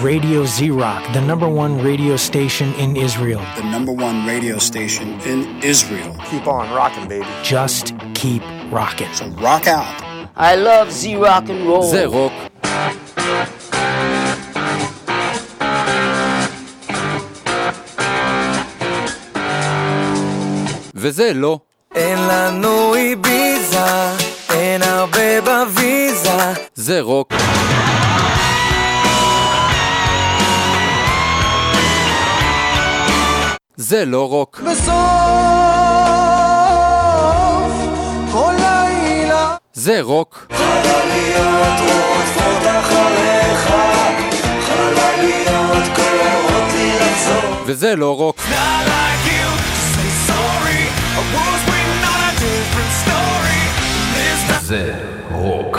Radio Zrock, the number one radio station in Israel. The number one radio station in Israel. Keep on rocking, baby. Just keep rocking. So rock out. I love Z rock and roll. Z rock. וזה לא. אין לנו איביזה, אין הרבה בוויזה. זה רוק. זה לא רוק. בסוף כל לילה זה רוק. חלליות רודפות אחריך, חלליות קוראות לי לחזור. וזה לא רוק. זה רוק.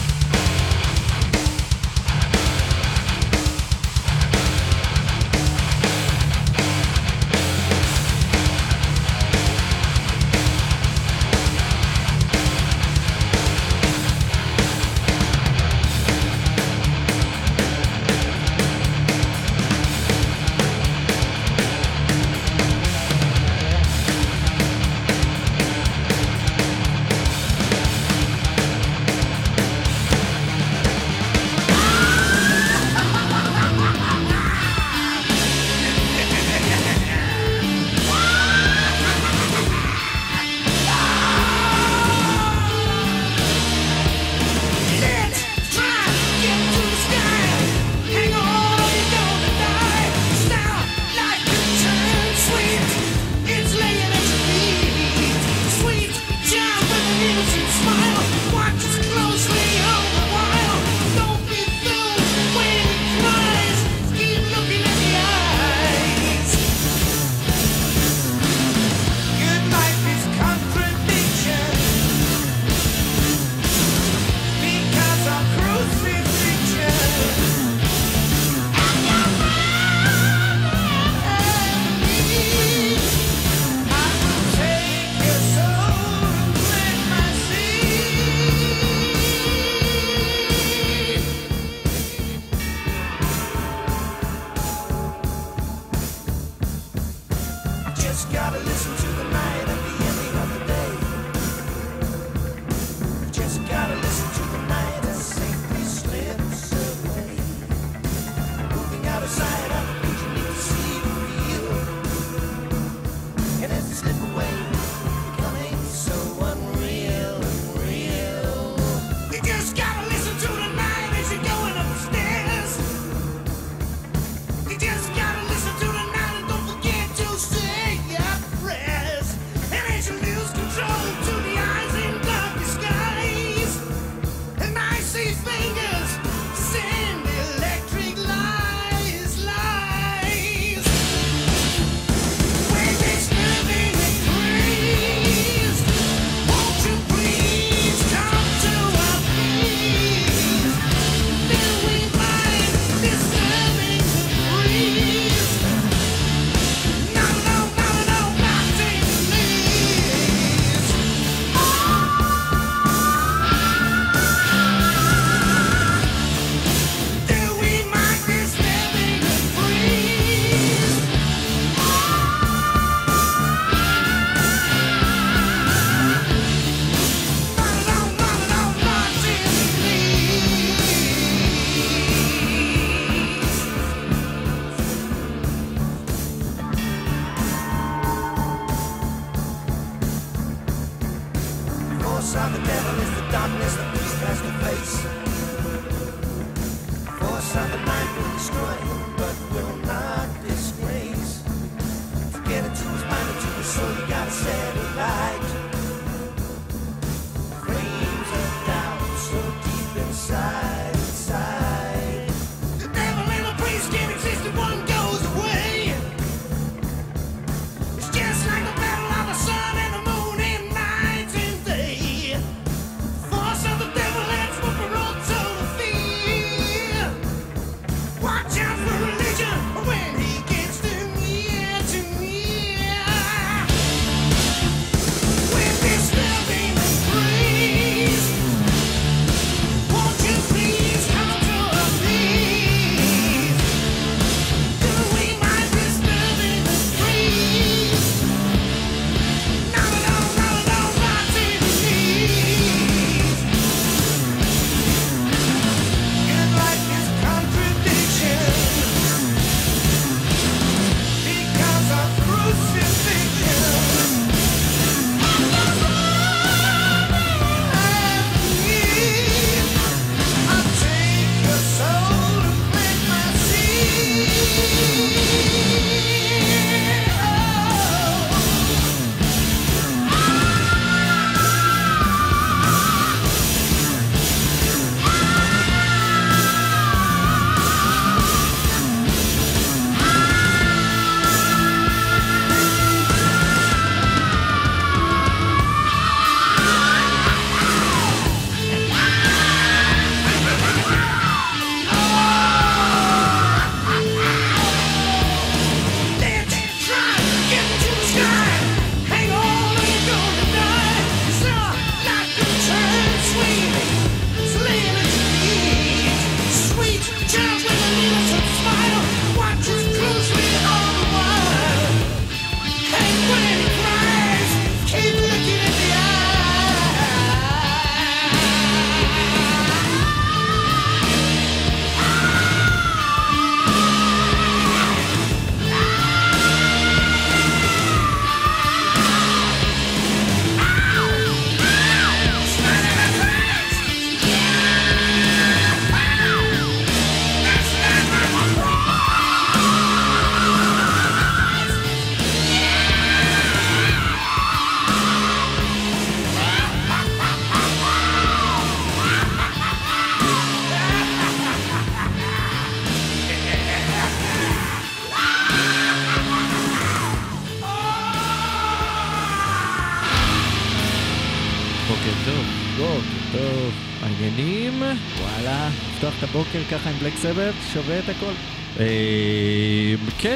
ככה עם בלק סבת, שווה את הכל. אה, כן,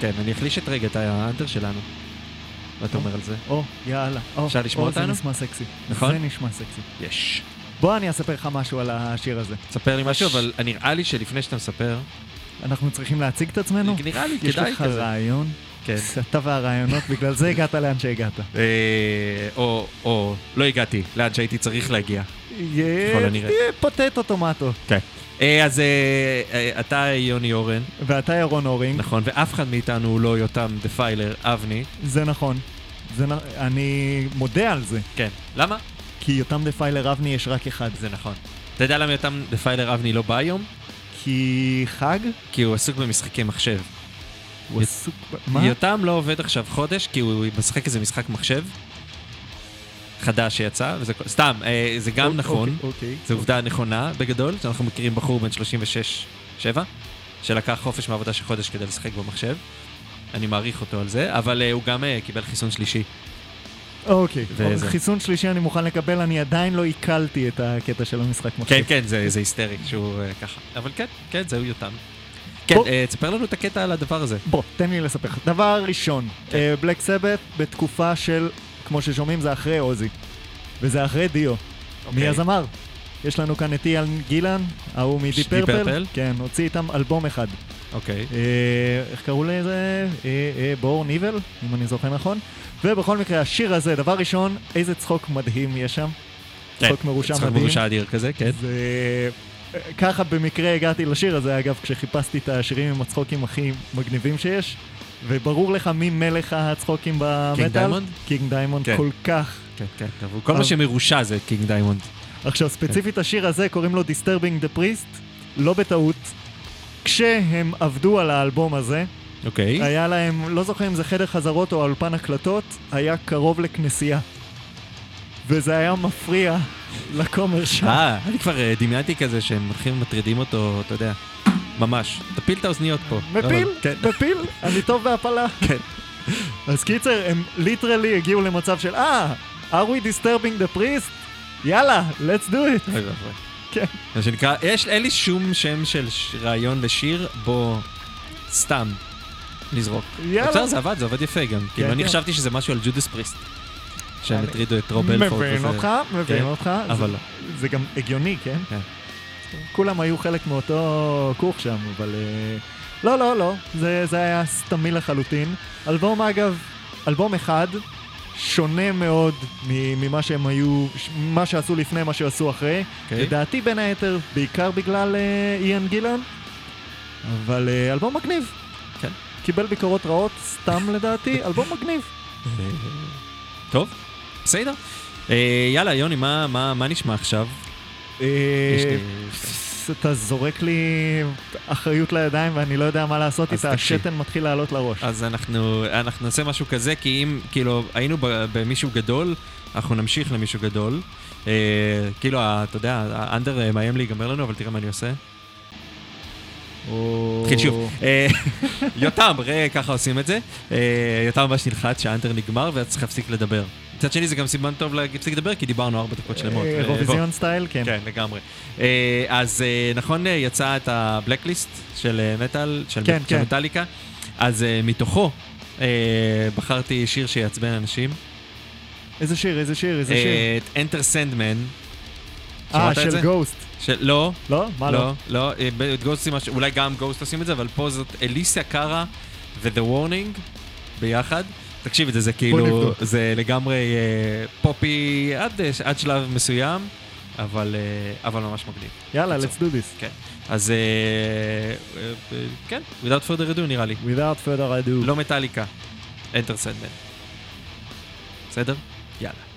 כן, אני אחליש את רגע את האנטר שלנו. מה אתה אומר על זה? או, יאללה. אפשר לשמוע או, אותנו? זה נשמע סקסי. נכון? זה נשמע סקסי. יש. בוא אני אספר לך משהו על השיר הזה. תספר לי משהו, אבל נראה לי שלפני שאתה מספר, אנחנו צריכים להציג את עצמנו? נראה לי יש כדאי לך כזה. רעיון? כן. אתה והרעיונות, בגלל זה הגעת לאן שהגעת. אה, או, או, לא הגעתי לאן שהייתי צריך להגיע. יהיה potato tomato. כן. אה, אז אה, אתה יוני אורן, ואתה ירון אורינג, נכון, ואף אחד מאיתנו הוא לא יותם דפיילר אבני. זה נכון. זה נ- אני מודה על זה, כן. למה? כי יותם דפיילר אבני יש רק אחד. זה נכון. אתה יודע למה יותם דפיילר אבני לא בא היום? כי חג? כי הוא עסוק במשחקי מחשב. הוא עסוק... מה? יותם לא עובד עכשיו חודש, כי הוא משחק איזה משחק מחשב חדש שיצא, וזה סתם, אה, זה גם אוקיי, נכון, אוקיי. זו עובדה נכונה בגדול, שאנחנו מכירים בחור בן 36-7, שלקח חופש מעבודה של חודש כדי לשחק במחשב. אני מעריך אותו על זה, אבל אה, הוא גם אה, קיבל חיסון שלישי. אוקיי. וזה. חיסון שלישי אני מוכן לקבל, אני עדיין לא עיכלתי את הקטע של המשחק מחשב. כן, כן, זה, זה היסטרי שהוא אה, ככה. אבל כן, כן, זהו יותם. כן, בוא. אה, תספר לנו את הקטע על הדבר הזה. בוא, תן לי לספר לך. דבר ראשון, כן. בלק סבת בתקופה של, כמו ששומעים, זה אחרי עוזי. וזה אחרי דיו. מי אוקיי. הזמר? יש לנו כאן את איאן גילן, ההוא מדי פרפל. כן, הוציא איתם אלבום אחד. אוקיי. אה, איך קראו לזה? אה, אה, בור ניבל, אם אני זוכר נכון. ובכל מקרה, השיר הזה, דבר ראשון, איזה צחוק מדהים יש שם. צחוק מרושע צחוק מדהים. מרושע אדיר כזה, כן. זה... ככה במקרה הגעתי לשיר הזה, אגב, כשחיפשתי את השירים עם הצחוקים הכי מגניבים שיש, וברור לך מי מלך הצחוקים במטאל. דיימונד? קינג דיימונד, כן. כל כך. כן, כן. כל מה שמרושע זה קינג דיימונד. עכשיו, ספציפית השיר הזה, קוראים לו Disturbing the Priest, לא בטעות. כשהם עבדו על האלבום הזה, אוקיי. היה להם, לא זוכר אם זה חדר חזרות או אולפן הקלטות, היה קרוב לכנסייה. וזה היה מפריע לכומר שם. אה, אני כבר אה, דמיינתי כזה שהם הולכים ומטרידים אותו, אתה יודע. ממש. תפיל את האוזניות פה. מפיל, כן. מפיל, אני טוב בהפלה. כן. אז קיצר, הם literally הגיעו למצב של, אה, are we disturbing the priest? יאללה, let's do it. אוי ואבוי. כן. מה שנקרא, יש, אין לי שום שם של רעיון לשיר, בוא סתם נזרוק. יאללה. בסדר, זה עבד, זה עובד יפה גם. כאילו, אני כן. חשבתי שזה משהו על ג'ודס פריסט. שהם הטרידו את רוב אלפורד. מבין אותך, מבין כן, אותך. אבל לא. זה גם הגיוני, כן? כן. כולם היו חלק מאותו כוך שם, אבל... אה, לא, לא, לא, זה זה היה סתמי לחלוטין. אלבום, אגב, אלבום אחד, שונה מאוד ממה שהם היו, מה שעשו לפני, מה שעשו אחרי. אוקיי. לדעתי, בין היתר, בעיקר בגלל אה, איאן גילן, אבל אה, אלבום מגניב. כן. קיבל ביקורות רעות, סתם לדעתי, אלבום מגניב. טוב, בסדר. אה, יאללה, יוני, מה- מה מה נשמע עכשיו? אה, אתה זורק לי אחריות לידיים ואני לא יודע מה לעשות איתה. השתן מתחיל לעלות לראש. אז אנחנו, אנחנו נעשה משהו כזה, כי אם, כאילו, היינו במישהו גדול, אנחנו נמשיך למישהו גדול. אה, כאילו, אתה יודע, האנדר מאיים להיגמר לנו, אבל תראה מה אני עושה. נתחיל שוב. אה, יותם, ראה, ככה עושים את זה. אה, יותם ממש נלחץ שהאנדר נגמר ואז צריך להפסיק לדבר. מצד שני זה גם סימן טוב להפסיק לדבר, כי דיברנו ארבע דקות שלמות. אה, אה, אירוויזיון סטייל, כן. כן, לגמרי. אז נכון, יצא את הבלקליסט של מטאל, של כן, של כן. מטאליקה, אז מתוכו בחרתי שיר שיעצבן אנשים. איזה שיר, איזה שיר, איזה שיר. את Enter Sandman. אה, של? גוסט. לא, לא? מה לא? לא, לא, אה, גוסט אולי גם גוסט עושים את זה, אבל פה זאת אליסיה קארה ו-The Warning ביחד. תקשיב את זה, זה כאילו. זה לגמרי אה, פופי עד, אה, עד שלב מסוים, אבל, אה, אבל ממש מגניב. יאללה, let's do this. כן. אז אה, אה, אה, כן, without further ado נראה לי. Without further ado. לא מטאליקה, Enter Sandman. בסדר? יאללה.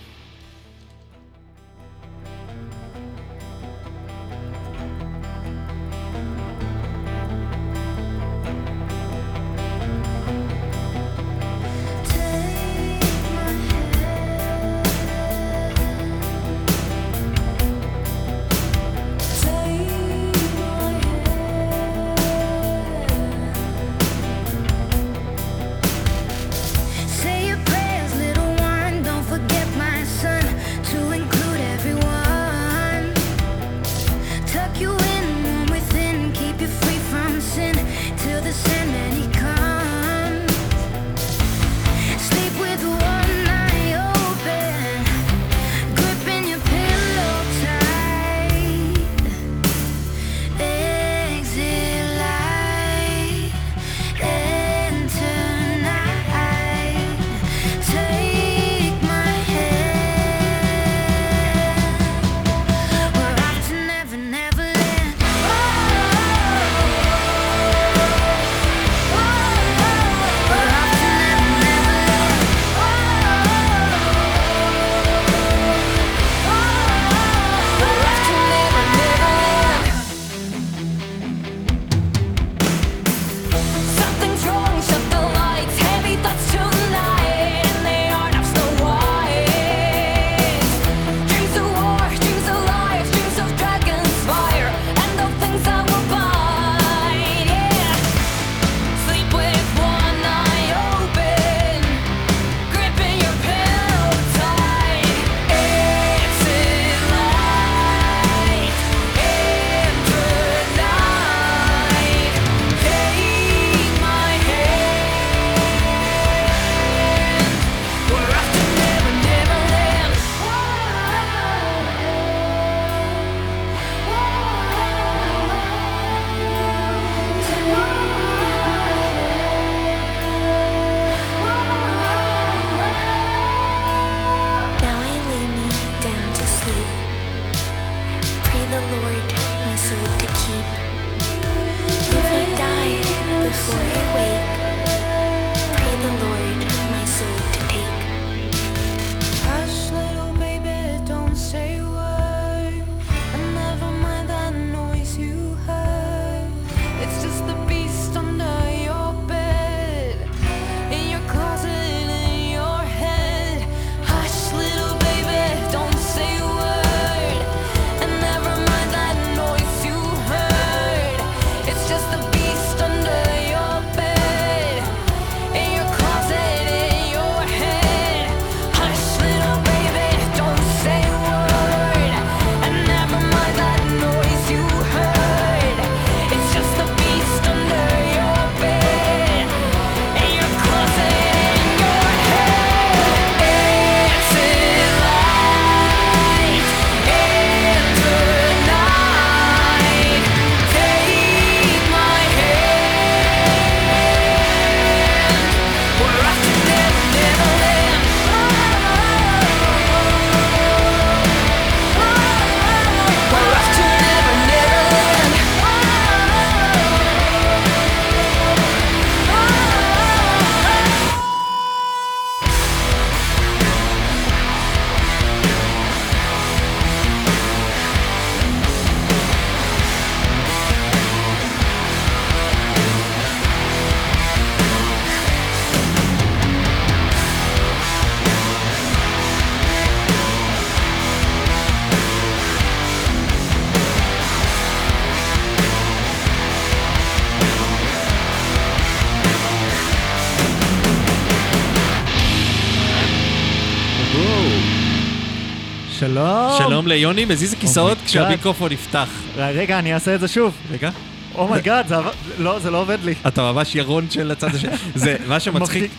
ליוני, מזיז הכיסאות Oh כשהמיקרופון נפתח. רגע, אני אעשה את זה שוב. רגע. oh my god, זה עבד... לא, זה לא עובד לי. אתה ממש ירון של הצד השני. זה מה שמצחיק,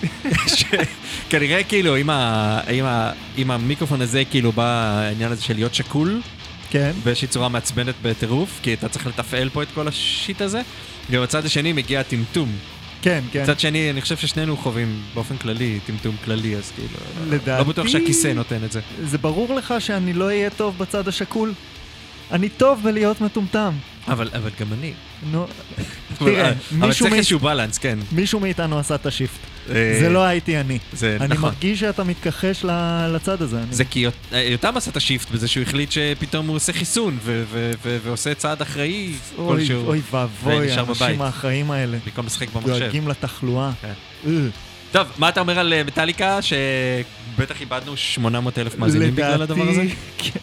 שכנראה כאילו ה- ה- עם המיקרופון הזה כאילו בא העניין הזה של להיות שקול, כן. באיזושהי צורה מעצבנת בטירוף, כי אתה צריך לתפעל פה את כל ה shit הזה. ובצד השני מגיע הטמטום. כן, כן. מצד שני, אני חושב ששנינו חווים באופן כללי טמטום כללי, אז כאילו... לדעתי- לא בטוח שהכיסא נותן את זה. זה ברור לך שאני לא אהיה טוב בצד השקול? אני טוב בלהיות מטומטם. אבל אבל גם אני. נו, אבל- תראה, אבל מישהו צריך מ- איזשהו בלנס, כן. מישהו מאיתנו עשה את השיפט. אה, זה לא הייתי אני. זה אני נכון. מרגיש שאתה מתכחש לצד הזה. אני- זה כי אה, יותם עשה את השיפט בזה שהוא החליט שפתאום הוא עושה חיסון ועושה צעד אחראי כלשהו. אוי ואבוי. האנשים האחראים האלה. במקום לשחק במחשב. דואגים לתחלואה. כן. אה. טוב, מה אתה אומר על מטאליקה, שבטח איבדנו 800 אלף מאזינים בגלל הדבר הזה? כן.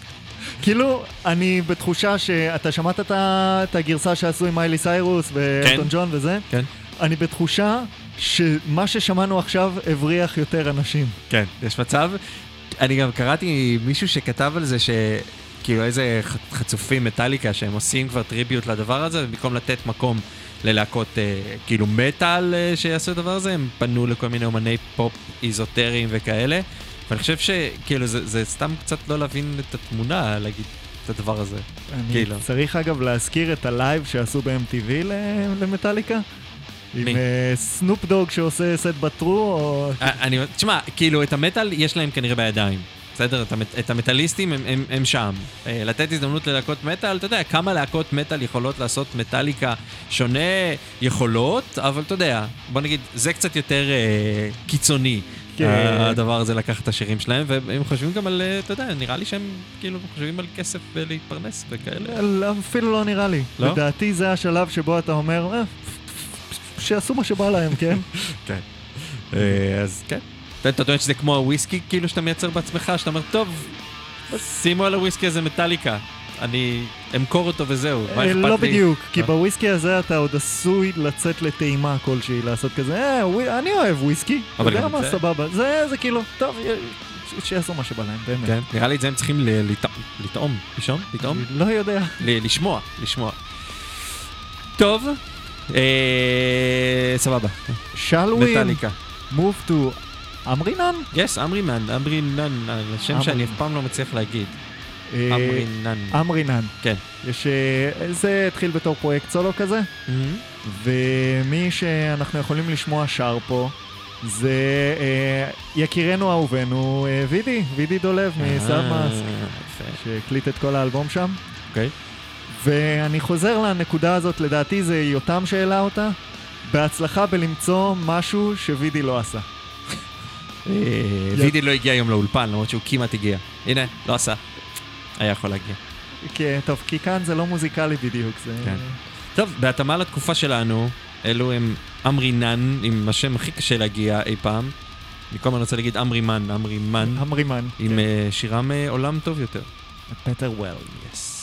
כאילו, אני בתחושה שאתה שמעת את הגרסה שעשו עם מיילי סיירוס ואלטון ג'ון וזה? כן. אני בתחושה שמה ששמענו עכשיו הבריח יותר אנשים. כן, יש מצב. אני גם קראתי מישהו שכתב על זה ש... כאילו איזה חצופים מטאליקה שהם עושים כבר טריביוט לדבר הזה, ובמקום לתת מקום ללהקות אה, כאילו מטאל אה, שיעשו את הדבר הזה, הם פנו לכל מיני אומני פופ איזוטריים וכאלה. ואני חושב שכאילו זה, זה סתם קצת לא להבין את התמונה, להגיד את הדבר הזה. אני כאילו. צריך אגב להזכיר את ה live שעשו ב-MTV למטאליקה. עם מי? אה, סנופ דוג שעושה סט בטרו, או... אה, אני, תשמע, כאילו את המטאל יש להם כנראה בידיים. בסדר? את, המט, את המטאליסטים הם, הם, הם שם. אה, לתת הזדמנות ללהקות מטאל, אתה יודע, כמה להקות מטאל יכולות לעשות מטאליקה שונה יכולות, אבל אתה יודע, בוא נגיד, זה קצת יותר אה, קיצוני. כן. הדבר הזה לקחת את השירים שלהם, והם חושבים גם על, אתה יודע, נראה לי שהם כאילו חושבים על כסף ולהתפרנס וכאלה. אפילו לא נראה לי. לא? לדעתי זה השלב שבו אתה אומר, "אה, שיעשו מה שבא להם, כן? כן. אה, אז כן. אתה אתה טוען שזה כמו הוויסקי, כאילו שאתה מייצר בעצמך, שאתה אומר, טוב, שימו על הוויסקי הזה מטאליקה. אני אמכור אותו וזהו, מה אה, אכפת לי? לא בדיוק, כי אה. בוויסקי הזה אתה עוד עשוי לצאת לטעימה כלשהי, לעשות כזה, אני אוהב וויסקי, אתה יודע מה, זה- סבבה. זה זה כאילו, טוב, שיעשו מה שבא להם, באמת. כן, נראה לי את זה הם צריכים לטעום, לישום? לטעום? לא יודע. לשמוע, לשמוע. טוב, סבבה, shall we מטאליקה. move to אמרינן? יס, אמרינן, אמרינן, השם שאני אף פעם לא מצליח להגיד. אה, אמרינן. אמרינן. כן. יש... אה, זה התחיל בתור פרויקט סולו כזה, מהמם. ומי שאנחנו יכולים לשמוע שר פה, זה אה, יקירנו אהובנו אה, וידי, וידי דולב מסאבמאס, אה, יפה. שהקליט את כל האלבום שם. אוקיי. ואני חוזר לנקודה הזאת, לדעתי זה יותם שהעלה אותה, בהצלחה בלמצוא משהו שווידי לא עשה. אה, וידי לא הגיע היום לאולפן, למרות שהוא כמעט הגיע. הנה, לא עשה. היה יכול להגיע. כן, טוב, כי כאן זה לא מוזיקלי בדיוק, זה... כן. טוב, בהתאמה לתקופה שלנו, אלו הם עמרי נאן, עם השם הכי קשה להגיע אי פעם. אני כל הזמן רוצה להגיד עמרי מן, עמרי מן. עמרי מן. עם כן. אה, שירם עולם טוב יותר. פטר וול, יס.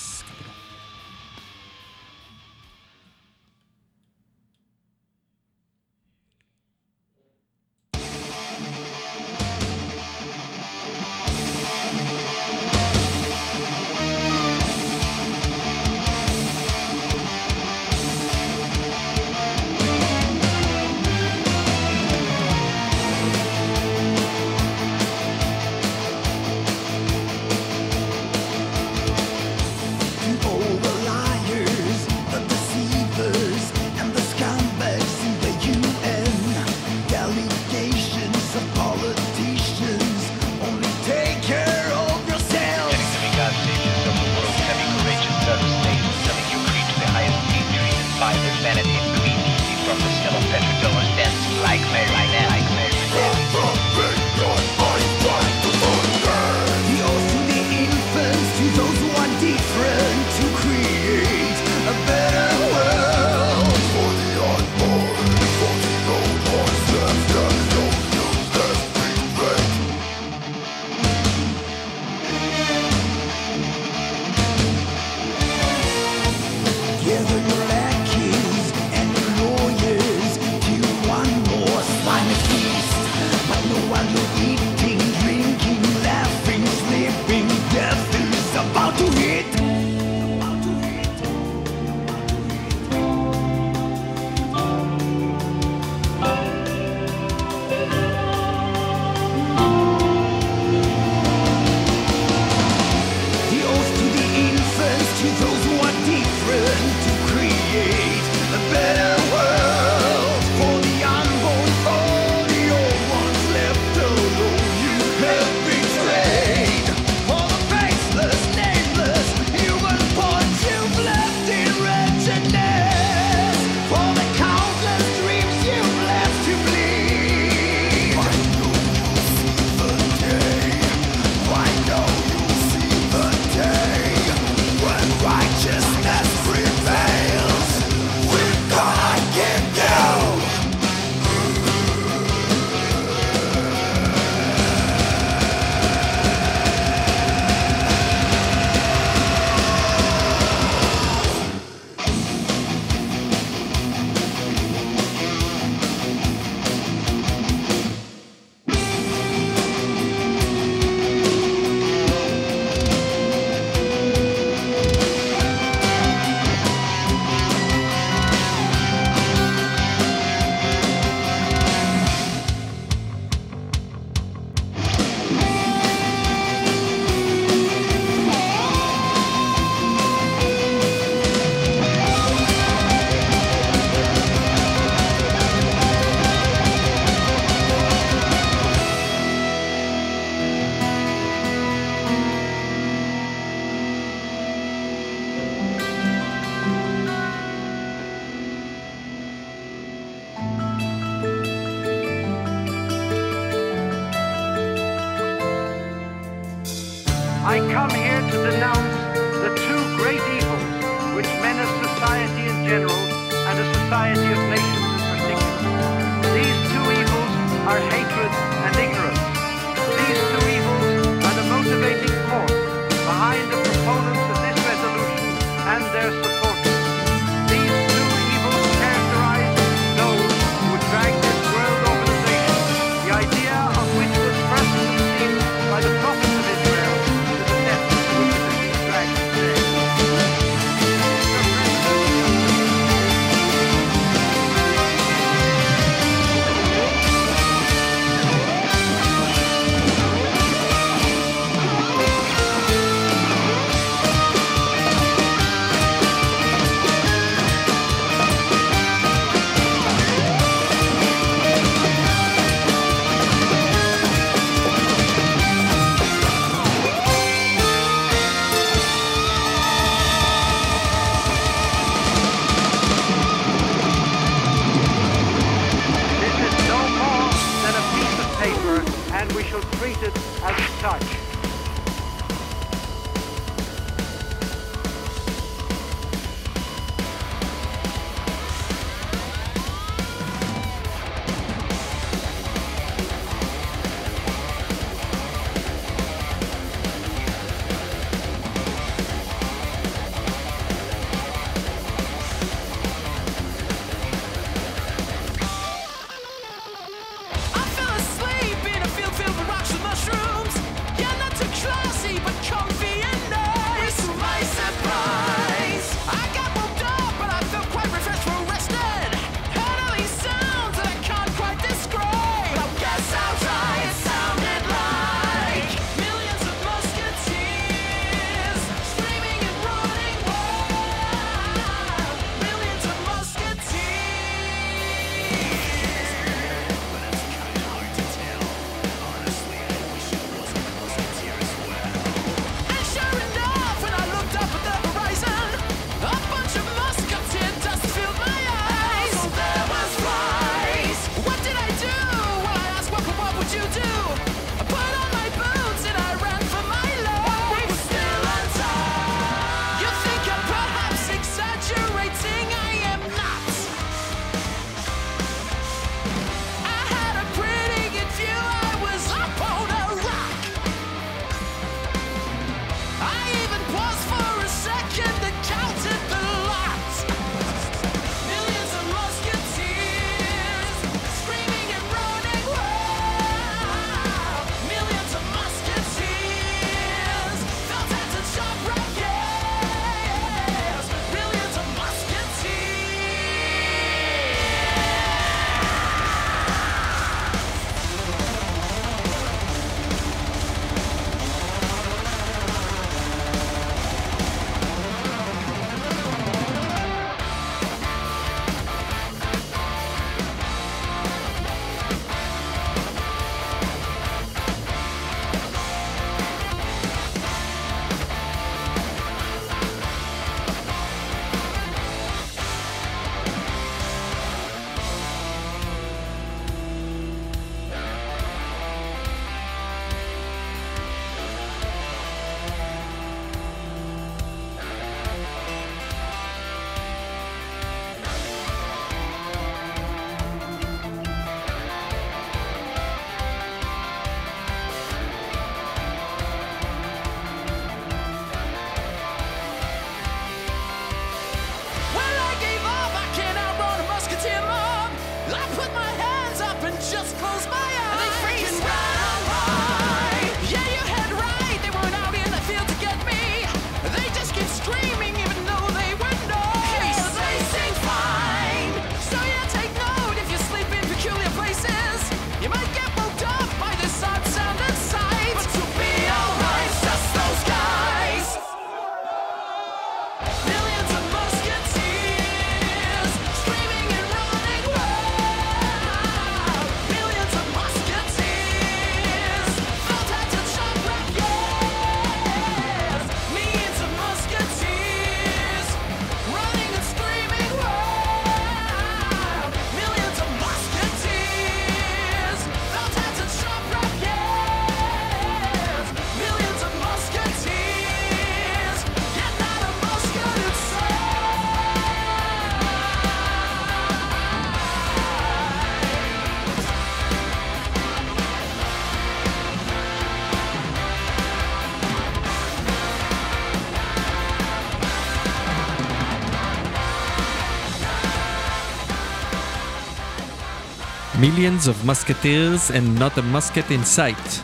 Millions of musketeers and not a musket in sight.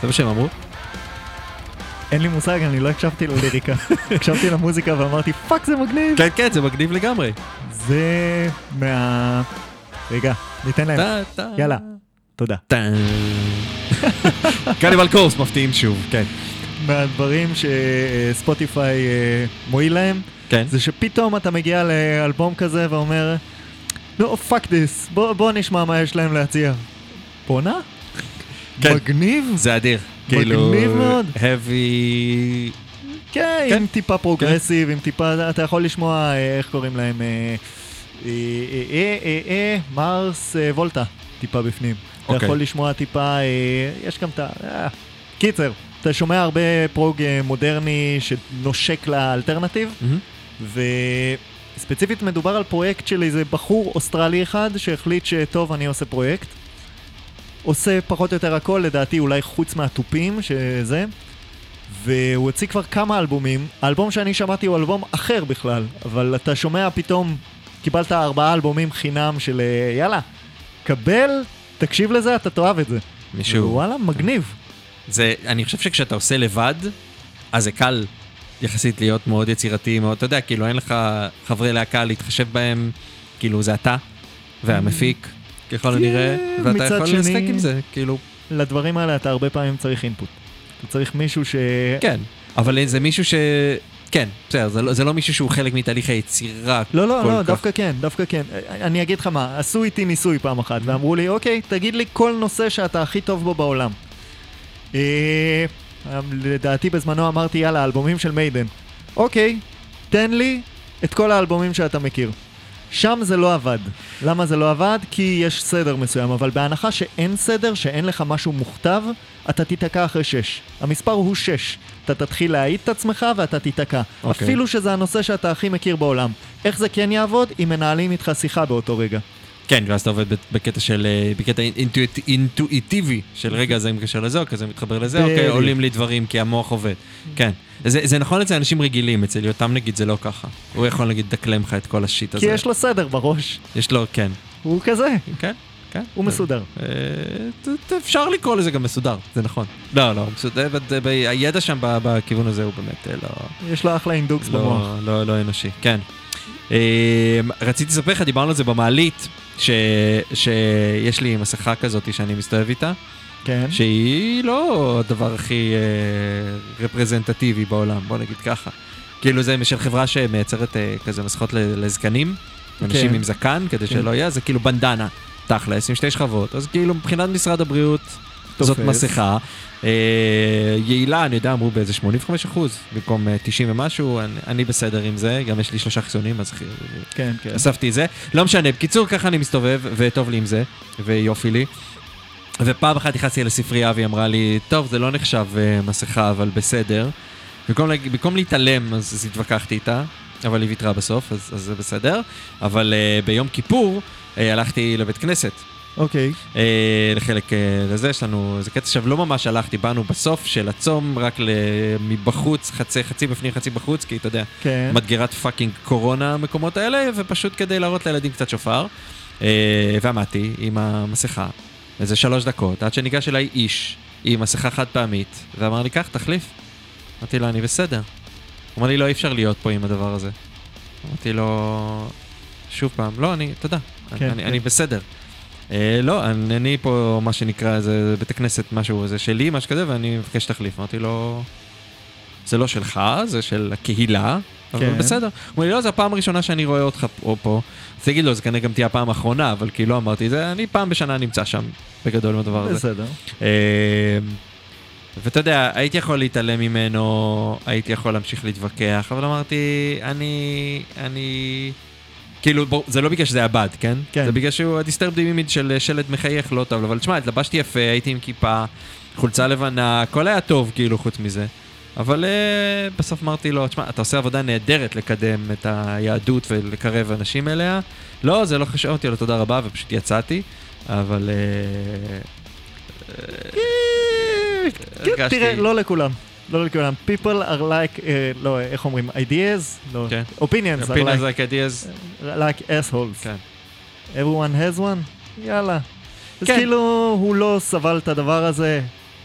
זה מה שהם אמרו? אין לי מושג, אני לא הקשבתי לליריקה. הקשבתי למוזיקה ואמרתי, fuck זה מגניב. כן, כן, זה מגניב לגמרי. זה מה... רגע, ניתן להם. יאללה, תודה. קניבל קורפס מפתיעים שוב, כן. מהדברים שספוטיפיי אה, מועיל להם, כן. זה שפתאום אתה מגיע לאלבום כזה ואומר, לא, fuck this, בוא, בוא נשמע מה יש להם להציע. בואנה? כן. מגניב? זה אדיר. מגניב כאילו, מאוד. heavy... כן, כן. עם טיפה progressive, עם טיפה, אתה יכול לשמוע, אה, איך קוראים להם, אה, אה, אה, אה, אה, מרס אה, Volta, טיפה בפנים. אתה אוקיי. יכול לשמוע טיפה, אה, יש גם את ה... אה, קיצר, אתה שומע הרבה prog מודרני שנושק לאלטרנטיב, מהמם. וספציפית מדובר על פרויקט של איזה בחור אוסטרלי אחד שהחליט שטוב, אני עושה פרויקט. עושה פחות או יותר הכל, לדעתי אולי חוץ מהתופים, שזה. והוא הוציא כבר כמה אלבומים. האלבום שאני שמעתי הוא אלבום אחר בכלל, אבל אתה שומע פתאום, קיבלת ארבעה אלבומים חינם של אה, יאללה, קבל, תקשיב לזה, אתה תאהב את זה. מישהו... וואלה, מגניב. זה, אני חושב שכשאתה עושה לבד, אז זה קל יחסית להיות מאוד יצירתי, מאוד, אתה יודע, כאילו אין לך חברי להקה להתחשב בהם, כאילו זה אתה והמפיק, ככל הנראה, ואתה יכול שני- לשחק עם זה, כאילו, לדברים האלה אתה הרבה פעמים צריך אינפוט. אתה צריך מישהו ש... כן, אבל זה מישהו ש... כן, בסדר, זה לא, זה לא מישהו שהוא חלק מתהליך היצירה. לא, לא, לא, כך. דווקא כן, דווקא כן. אני אגיד לך מה, עשו איתי ניסוי פעם אחת, ואמרו לי, אוקיי, תגיד לי כל נושא שאתה הכי טוב בו בעולם. אה, לדעתי בזמנו אמרתי, יאללה, אלבומים של מיידן. אוקיי, תן לי את כל האלבומים שאתה מכיר. שם זה לא עבד. למה זה לא עבד? כי יש סדר מסוים, אבל בהנחה שאין סדר, שאין לך משהו מוכתב, אתה תיתקע אחרי שש. המספר הוא שש. אתה תתחיל להעיד את עצמך ואתה תיתקע. אוקיי. אפילו שזה הנושא שאתה הכי מכיר בעולם. איך זה כן יעבוד? אם מנהלים איתך שיחה באותו רגע. כן, ואז אתה עובד בקטע של, אה, בקטע אינטואיט- אינטואיטיבי, של רגע זה מתקשר לזה, או כזה מתחבר לזה, אוקיי. עולים לי דברים כי המוח עובד. כן. זה, זה נכון אצל אנשים רגילים, אצל יותם נגיד זה לא ככה. הוא יכול נגיד לדקלם לך את כל השיט הזה. כי יש לו סדר בראש. יש לו, כן. הוא כזה, כן, כן. הוא מסודר. אה, אפשר לקרוא לזה גם מסודר, זה נכון. לא, לא, מסודר, הידע שם בכיוון הזה הוא באמת אה, לא... יש לו אחלה אינדוקס במוח. לא, לא, לא אנושי, כן. רציתי לספר לך, דיברנו על זה במעלית, ש, שיש לי מסכה כזאת שאני מסתובב איתה, כן. שהיא לא הדבר הכי אה, רפרזנטטיבי בעולם, בוא נגיד ככה. כאילו זה של חברה שמייצרת אה, כזה מסכות לזקנים, אנשים כן. עם זקן, כדי כן. שלא יהיה, זה כאילו בנדנה, תכלס, עם שתי שכבות. אז כאילו מבחינת משרד הבריאות, זאת. מסכה. אה, יעילה, אני יודע, אמרו באיזה 85 אחוז, במקום אה, 90 ומשהו, אני, אני בסדר עם זה, גם יש לי שלושה חיסונים, אז כן, כן. אספתי את זה. לא משנה, בקיצור, ככה אני מסתובב, וטוב לי עם זה, ויופי לי. ופעם אחת נכנסתי לספרייה והיא אמרה לי, טוב, זה לא נחשב אה, מסכה, אבל בסדר. במקום, במקום להתעלם, אז, אז התווכחתי איתה, אבל היא ויתרה בסוף, אז, אז זה בסדר. אבל uh, ביום כיפור uh, הלכתי לבית כנסת. אוקיי. אה, לחלק אה, לזה, יש לנו איזה קטע עכשיו, לא ממש הלכתי, באנו בסוף של הצום, רק מבחוץ, חצי, חצי בפנים, חצי בחוץ, כי אתה יודע, כן. מדגרת fucking קורונה המקומות האלה, ופשוט כדי להראות לילדים קצת שופר. אה, ועמדתי עם המסכה, איזה שלוש דקות, עד שניגש אליי איש עם מסכה חד פעמית, ואמר לי, קח, תחליף. אמרתי לו, אני בסדר. הוא אמר לי, לא, אי אפשר להיות פה עם הדבר הזה. אמרתי לו, שוב פעם, לא, אני, תודה, כן, אני, כן. אני בסדר. אה, לא, אני, אני פה, מה שנקרא, איזה בית הכנסת, משהו, זה שלי, משהו כזה, ואני מבקש שתחליף. אמרתי לו, זה לא שלך, זה של הקהילה, אבל כן. בסדר. הוא אומר לי, לא, זו הפעם הראשונה שאני רואה אותך פה. פה. אז תגיד לו, זה כנראה גם תהיה הפעם האחרונה, אבל כאילו לא אמרתי זה, אני פעם בשנה נמצא שם, בגדול עם הדבר הזה. בסדר. אה, ואתה יודע, הייתי יכול להתעלם ממנו, הייתי יכול להמשיך להתווכח, אבל אמרתי, אני, אני... כאילו, בוא, זה לא בגלל שזה היה בד, כן? כן. זה בגלל שהוא הדיסטרבד אימיד של שלט מחייך לא טוב, אבל תשמע, התלבשתי יפה, הייתי עם כיפה, חולצה לבנה, הכל היה טוב, כאילו, חוץ מזה. אבל uh, בסוף אמרתי לו, תשמע, אתה עושה עבודה נהדרת לקדם את היהדות ולקרב אנשים אליה. לא, זה לא חשוב אותי, לו תודה רבה, ופשוט יצאתי, אבל... Uh, תראה, לא לכולם. לא לכולם. People are like, אה, לא, איך אומרים? ideas? לא. כן. opinions are opinions like, like ideas. like assholes. כן. everyone has one? יאללה. אז כן. כאילו, הוא לא סבל את הדבר הזה.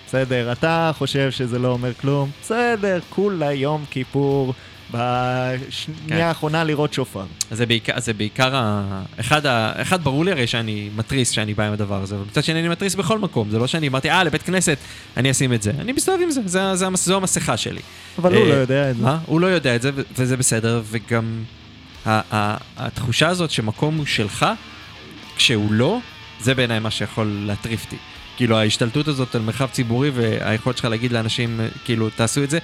בסדר, אתה חושב שזה לא אומר כלום? בסדר, כולה יום כיפור, בשנייה כן. האחרונה לראות שופר. אז זה בעיקר, זה בעיקר ה... אחד, ה... אחד ברור לי הרי שאני מתריס שאני בא עם הדבר הזה, אבל מצד שני אני מתריס בכל מקום, זה לא שאני אמרתי, אה, לבית כנסת, אני אשים את זה. אני מסתובב עם זה, זה, זה, המס- זו המסכה שלי. אבל הוא אה, לא יודע את זה. מה? הוא לא יודע את זה, וזה בסדר, וגם ה- ה- התחושה הזאת שמקום הוא שלך, כשהוא לא, זה בעיניי מה שיכול להטריף אותי. כאילו ההשתלטות הזאת על מרחב ציבורי והיכולת שלך להגיד לאנשים, אה, כאילו, תעשו את זה.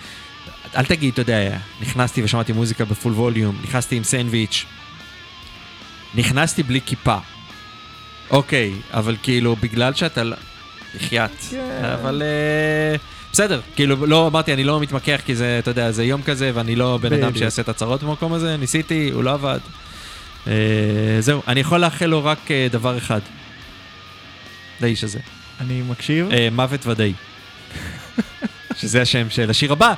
אל תגיד, אתה יודע, נכנסתי ושמעתי מוזיקה בפול ווליום, נכנסתי עם סנדוויץ', נכנסתי בלי כיפה. אוקיי, אבל כאילו, בגלל שאתה... לא- בחייאת. כן. אבל... אה, בסדר, כאילו, לא אמרתי, אני לא מתמקח כי זה, אתה יודע, זה יום כזה, ואני לא בן אדם. שיעשה את הצהרות במקום הזה, ניסיתי, הוא לא עבד. אה, זהו, אני יכול לאחל לו רק אה, דבר אחד. לאיש הזה. אני מקשיב. אה, מוות ודאי. שזה השם של השיר הבא,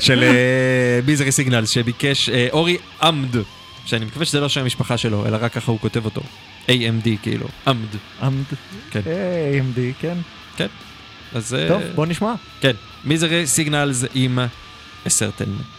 של אה, מיזרי סיגנל, שביקש אה, אורי עמד, שאני מקווה שזה לא שם המשפחה שלו, אלא רק ככה הוא כותב אותו. AMD כאילו, עמד. עמד. כן. AMD, כן. כן. אז... אה, טוב, בוא נשמע. כן, מיזרי סיגנלס עם a certain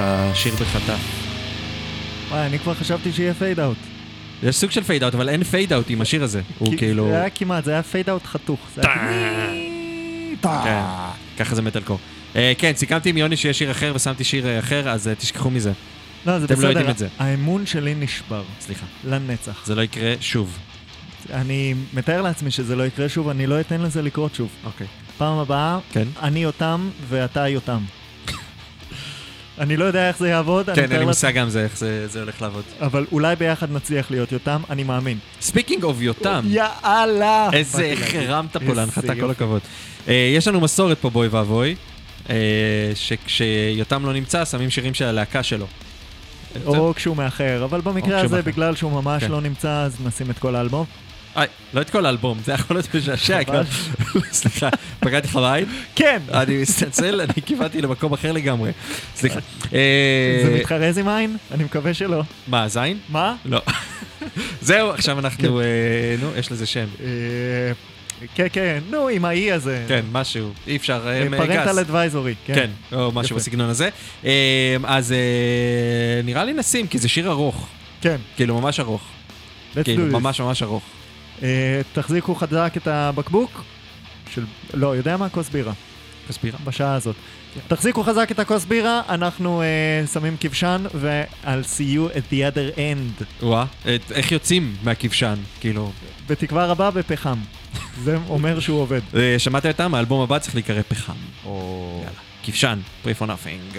הכנסתי לך שיר בחטף. וואי, אני כבר חשבתי שיהיה פייד אאוט. יש סוג של fade out, אבל אין fade out עם השיר הזה. הוא כאילו... זה היה כמעט, זה היה fade out חתוך. זה היה טה. כן, ככה זה מטאלקור. אה, כן, סיכמתי עם יוני שיש שיר אחר ושמתי שיר אה, אחר, אז אה, תשכחו מזה. לא, זה אתם לא בסדר. יודעים את זה. האמון שלי נשבר. סליחה. לנצח. זה לא יקרה שוב. אני מתאר לעצמי שזה לא יקרה שוב, אני לא אתן לזה לקרות שוב. אוקיי. פעם הבאה, כן. אני יותם ואתה יותם. אני לא יודע איך זה יעבוד, כן, אין לי מושג גם זה, איך זה זה הולך לעבוד. אבל אולי ביחד נצליח להיות יותם, אני מאמין. speaking of יותם. יאללה! איזה. הרמת פה להנחתה, כל. הכבוד. אה, יש לנו מסורת פה, באוי ואבוי, אה, שכשיותם לא נמצא, שמים שירים של הלהקה שלו. או כשהוא מאחר, אבל במקרה הזה. בגלל שהוא ממש כן. לא נמצא, אז נשים את כל האלבום. איי, לא את כל האלבום, זה יכול להיות משעשע. כבר. סליחה, פגעתי לך בעין? כן! אני מתנצל, אני קיבלתי למקום אחר לגמרי. סליחה. זה אה, מתחרז עם עין? אני מקווה שלא. מה, זין? מה? לא. זהו, עכשיו אנחנו, אה, נו, יש לזה שם. אה, כן, כן, נו, עם האי הזה. כן, משהו, אי אפשר, אה, גס. פרנטל אדוויזורי. כן, או משהו. בסגנון הזה. אה, אז אה, נראה לי נשים, כי זה שיר ארוך. כן. כאילו, ממש ארוך. כאילו. ממש ממש ארוך. אה, תחזיקו חזק את הבקבוק של... לא, יודע מה? כוס בירה. כוס בירה? בשעה הזאת. תחזיקו חזק את הכוס בירה, אנחנו אה, שמים כבשן, ו-I'll see you at the other end. וואה, איך יוצאים מהכבשן, כאילו. בתקווה רבה בפחם. זה אומר שהוא עובד. אה, שמעת אותם? האלבום הבא צריך להיקרא פחם. יאללה. כבשן, pray for nothing.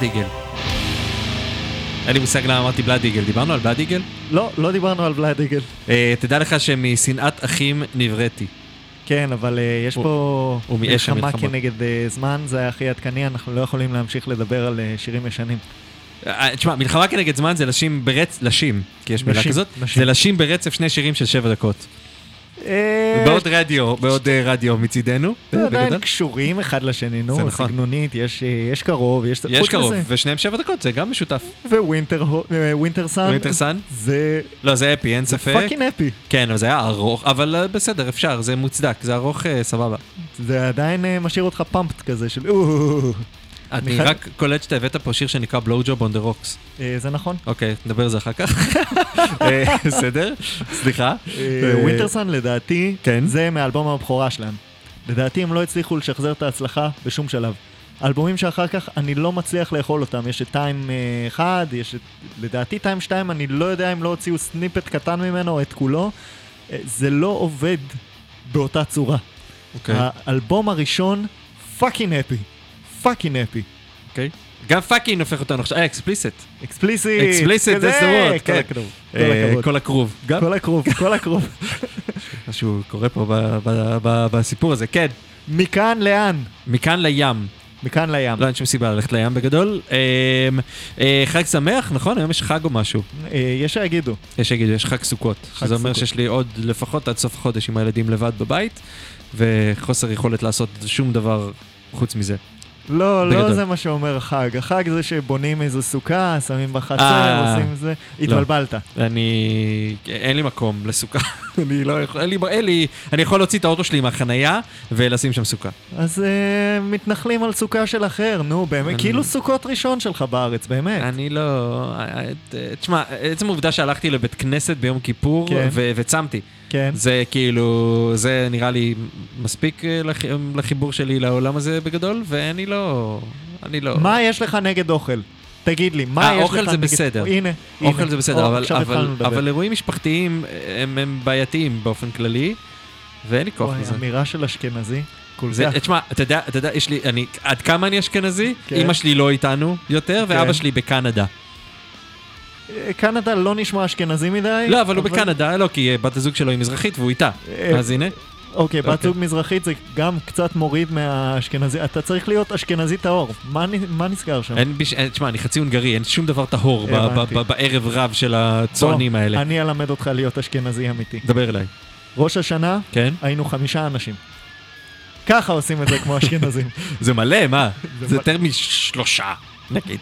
בלאד איגל. אין לי מושג למה אמרתי בלאד איגל. דיברנו על בלאד איגל? לא, לא דיברנו על בלאד איגל. אה, תדע לך שמשנאת אחים נבראתי. כן, אבל אה, יש הוא- פה הוא מלחמה המלחמות. כנגד אה, זמן, זה הכי עדכני, אנחנו לא יכולים להמשיך לדבר על אה, שירים ישנים. תשמע, מלחמה כנגד זמן זה לשים ברצף, לשים, כי יש מילה נשים, כזאת, נשים. זה לשים ברצף שני שירים של שבע דקות. אה, בעוד רדיו, בעוד אה, רדיו מצידנו. זה אה, עדיין. קשורים אחד לשני, זה נו, נכון. סגנונית, יש, יש קרוב, יש... יש קרוב, ושניהם שבע דקות, זה גם משותף. Wintersun, Wintersun? זה לא, זה epic, אין זה ספק. fucking epic. כן, זה היה ארוך, אבל בסדר, אפשר, זה מוצדק, זה ארוך סבבה. זה עדיין משאיר אותך pumped כזה של. אני רק קולט שאתה הבאת פה שיר שנקרא Djob on the Rocks. אה, זה נכון. אוקיי, נדבר על זה אחר כך. אה, בסדר? סליחה. Wintersun לדעתי, כן. זה מאלבום הבכורה שלהם. לדעתי הם לא הצליחו לשחזר את ההצלחה בשום שלב. אלבומים שאחר כך אני לא מצליח לאכול אותם, יש את Time 1, יש את... לדעתי Time 2, אני לא יודע אם לא הוציאו snippet קטן ממנו או את כולו. אה, זה לא עובד באותה צורה. אוקיי. האלבום הראשון, fucking epic. fucking epic. אוקיי. גם fucking הופך אותנו עכשיו, אה, explicit. explicit. explicit, כזה, that's the word. כן, כל הכבוד. כל אה, הכבוד. כל הכרוב. כל הכרוב, כל הכרוב. משהו קורה פה בסיפור הזה, כן. מכאן לאן? מכאן לים. מכאן לים. לא, אין שום סיבה ללכת לים בגדול. אה, אה, חג שמח, נכון? היום יש חג או משהו. אה, יש שיגידו. יש שיגידו, יש חג סוכות. חג שזה אומר סוכות. שיש לי עוד לפחות עד סוף החודש עם הילדים לבד בבית, וחוסר יכולת לעשות שום דבר חוץ מזה. לא, לא בגדול. זה מה שאומר החג. החג זה שבונים איזו סוכה, שמים בחצר, אה, עושים זה. התבלבלת. אני... אין לי מקום לסוכה. אני לא יכול... אין לי... אין לי... אני יכול להוציא את האוטו שלי מהחנייה ולשים שם סוכה. אז אה, מתנחלים על סוכה של אחר, נו, באמת, אני- כאילו סוכות ראשון שלך בארץ, באמת. אני לא... תשמע, עצם העובדה שהלכתי לבית כנסת ביום כיפור כן. ו- וצמתי. כן. זה כאילו, זה נראה לי מספיק אה, לח- לחיבור שלי לעולם הזה בגדול, ואני לא... אני לא... מה יש לך נגד אוכל? תגיד לי, מה אה, יש לך אוכל נגד... זה בסדר. הנה, אוכל הנה. זה בסדר, או, אבל, אבל. אבל אירועים משפחתיים הם, הם בעייתיים באופן כללי, ואין לי כוח לזה. אמירה של אשכנזי. כל זה, כך. תשמע, אתה יודע, אתה יודע, יש לי, אני, עד כמה אני אשכנזי? כן. אמא שלי לא איתנו יותר, ואבא כן. שלי בקנדה. אה, קנדה לא נשמע אשכנזי מדי. לא, אבל הוא בקנדה, לא, כי אה, בת הזוג שלו היא מזרחית והוא איתה. אה, אז הנה. אוקיי, בת אוקיי. זוג מזרחית זה גם קצת מוריד מהאשכנזי. אתה צריך להיות אשכנזי טהור. מה נסגר שם? אין. אין- תשמע, אני חצי הונגרי, אין שום דבר טהור בערב רב של הצוענים האלה. אני אלמד אותך להיות אשכנזי אמיתי. דבר אליי. ראש השנה, כן? היינו חמישה אנשים. ככה עושים את זה כמו אשכנזים. זה מלא, מה? זה יותר משלושה, נגיד.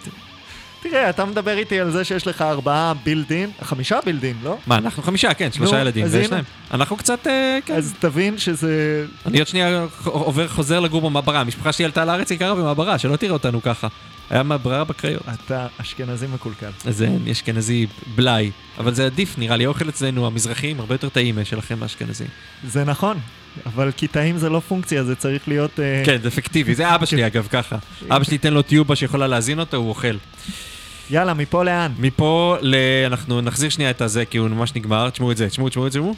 תראה, אתה מדבר איתי על זה שיש לך ארבעה בילדין, חמישה בילדין, לא? מה, אנחנו חמישה, כן, שלושה ילדים, ויש. להם. אנחנו קצת, אה, כן. אז תבין שזה... אני עוד שנייה עובר, חוזר לגור במעברה. המשפחה שלי עלתה לארץ, היא גרה במעברה, שלא תראה אותנו ככה. היה מעברה בקריות. אתה אשכנזי מקולקל. אז אין, יש אשכנזי בלאי. אבל זה עדיף, נראה לי. האוכל אצלנו, המזרחים, הרבה יותר טעים משלכם האשכנזים. זה נכון, אבל כי טעים זה לא פונקציה, זה צריך להיות... אה, כן, זה אפקטיבי. זה אבא שלי, אגב, ככה. אבא שלי ייתן לו טיובה שיכולה להזין אותו, הוא אוכל. יאללה, מפה לאן? מפה ל... אנחנו נחזיר שנייה את הזה, כי הוא ממש נגמר. תשמעו את זה, תשמעו, תשמעו את זה, תשמעו.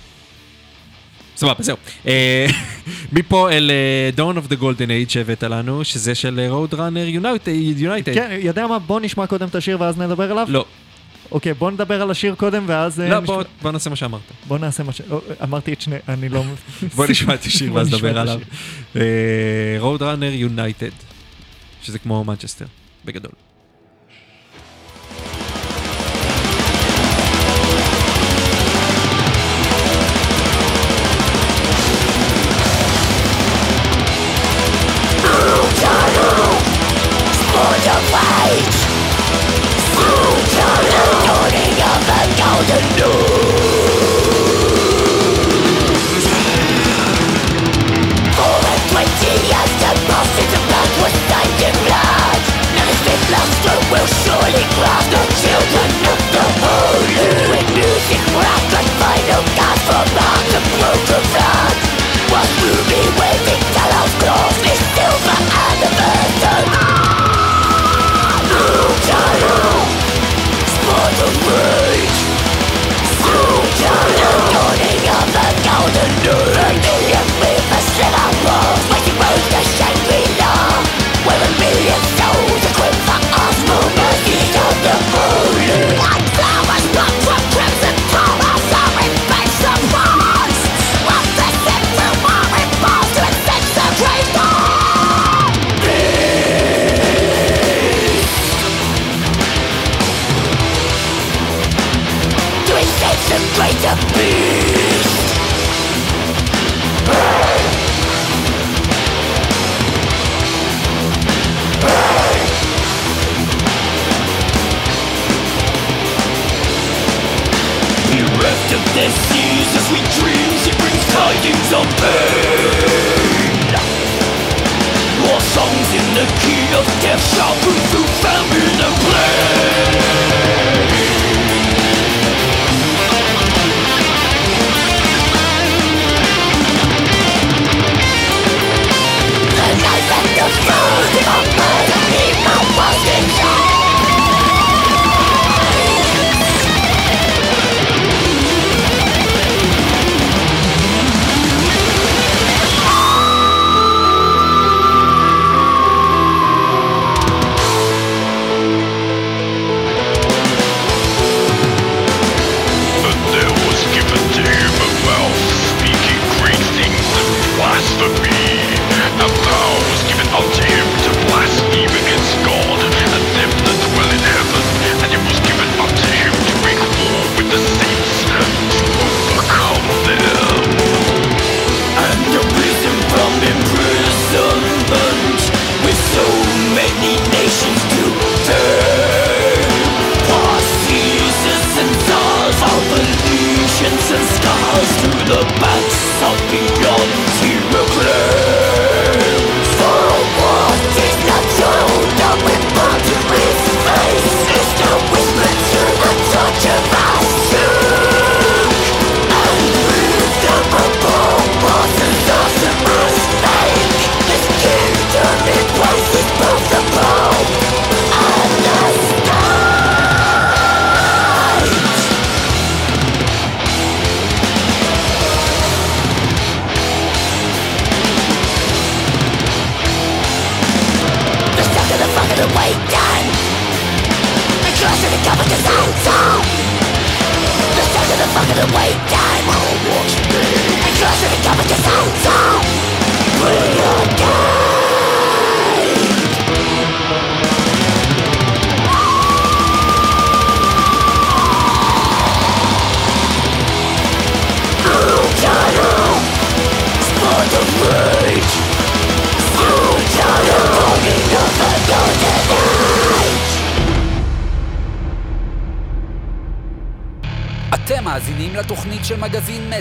סבבה, זהו. אה, מפה אל אה, Dawn of the Golden Age שהבאת לנו, שזה של Road Runner United. כן, יודע מה? בוא נשמע קודם את השיר ואז נדבר עליו? לא. אוקיי, בוא נדבר על השיר קודם ואז... אה, לא, בוא- בוא נעשה מה שאמרת. בוא נעשה מה ש... אה, אמרתי את שני... אני לא... בוא נשמע את השיר ואז נדבר עליו. אה, Road Runner United, שזה כמו מנצ'סטר, בגדול.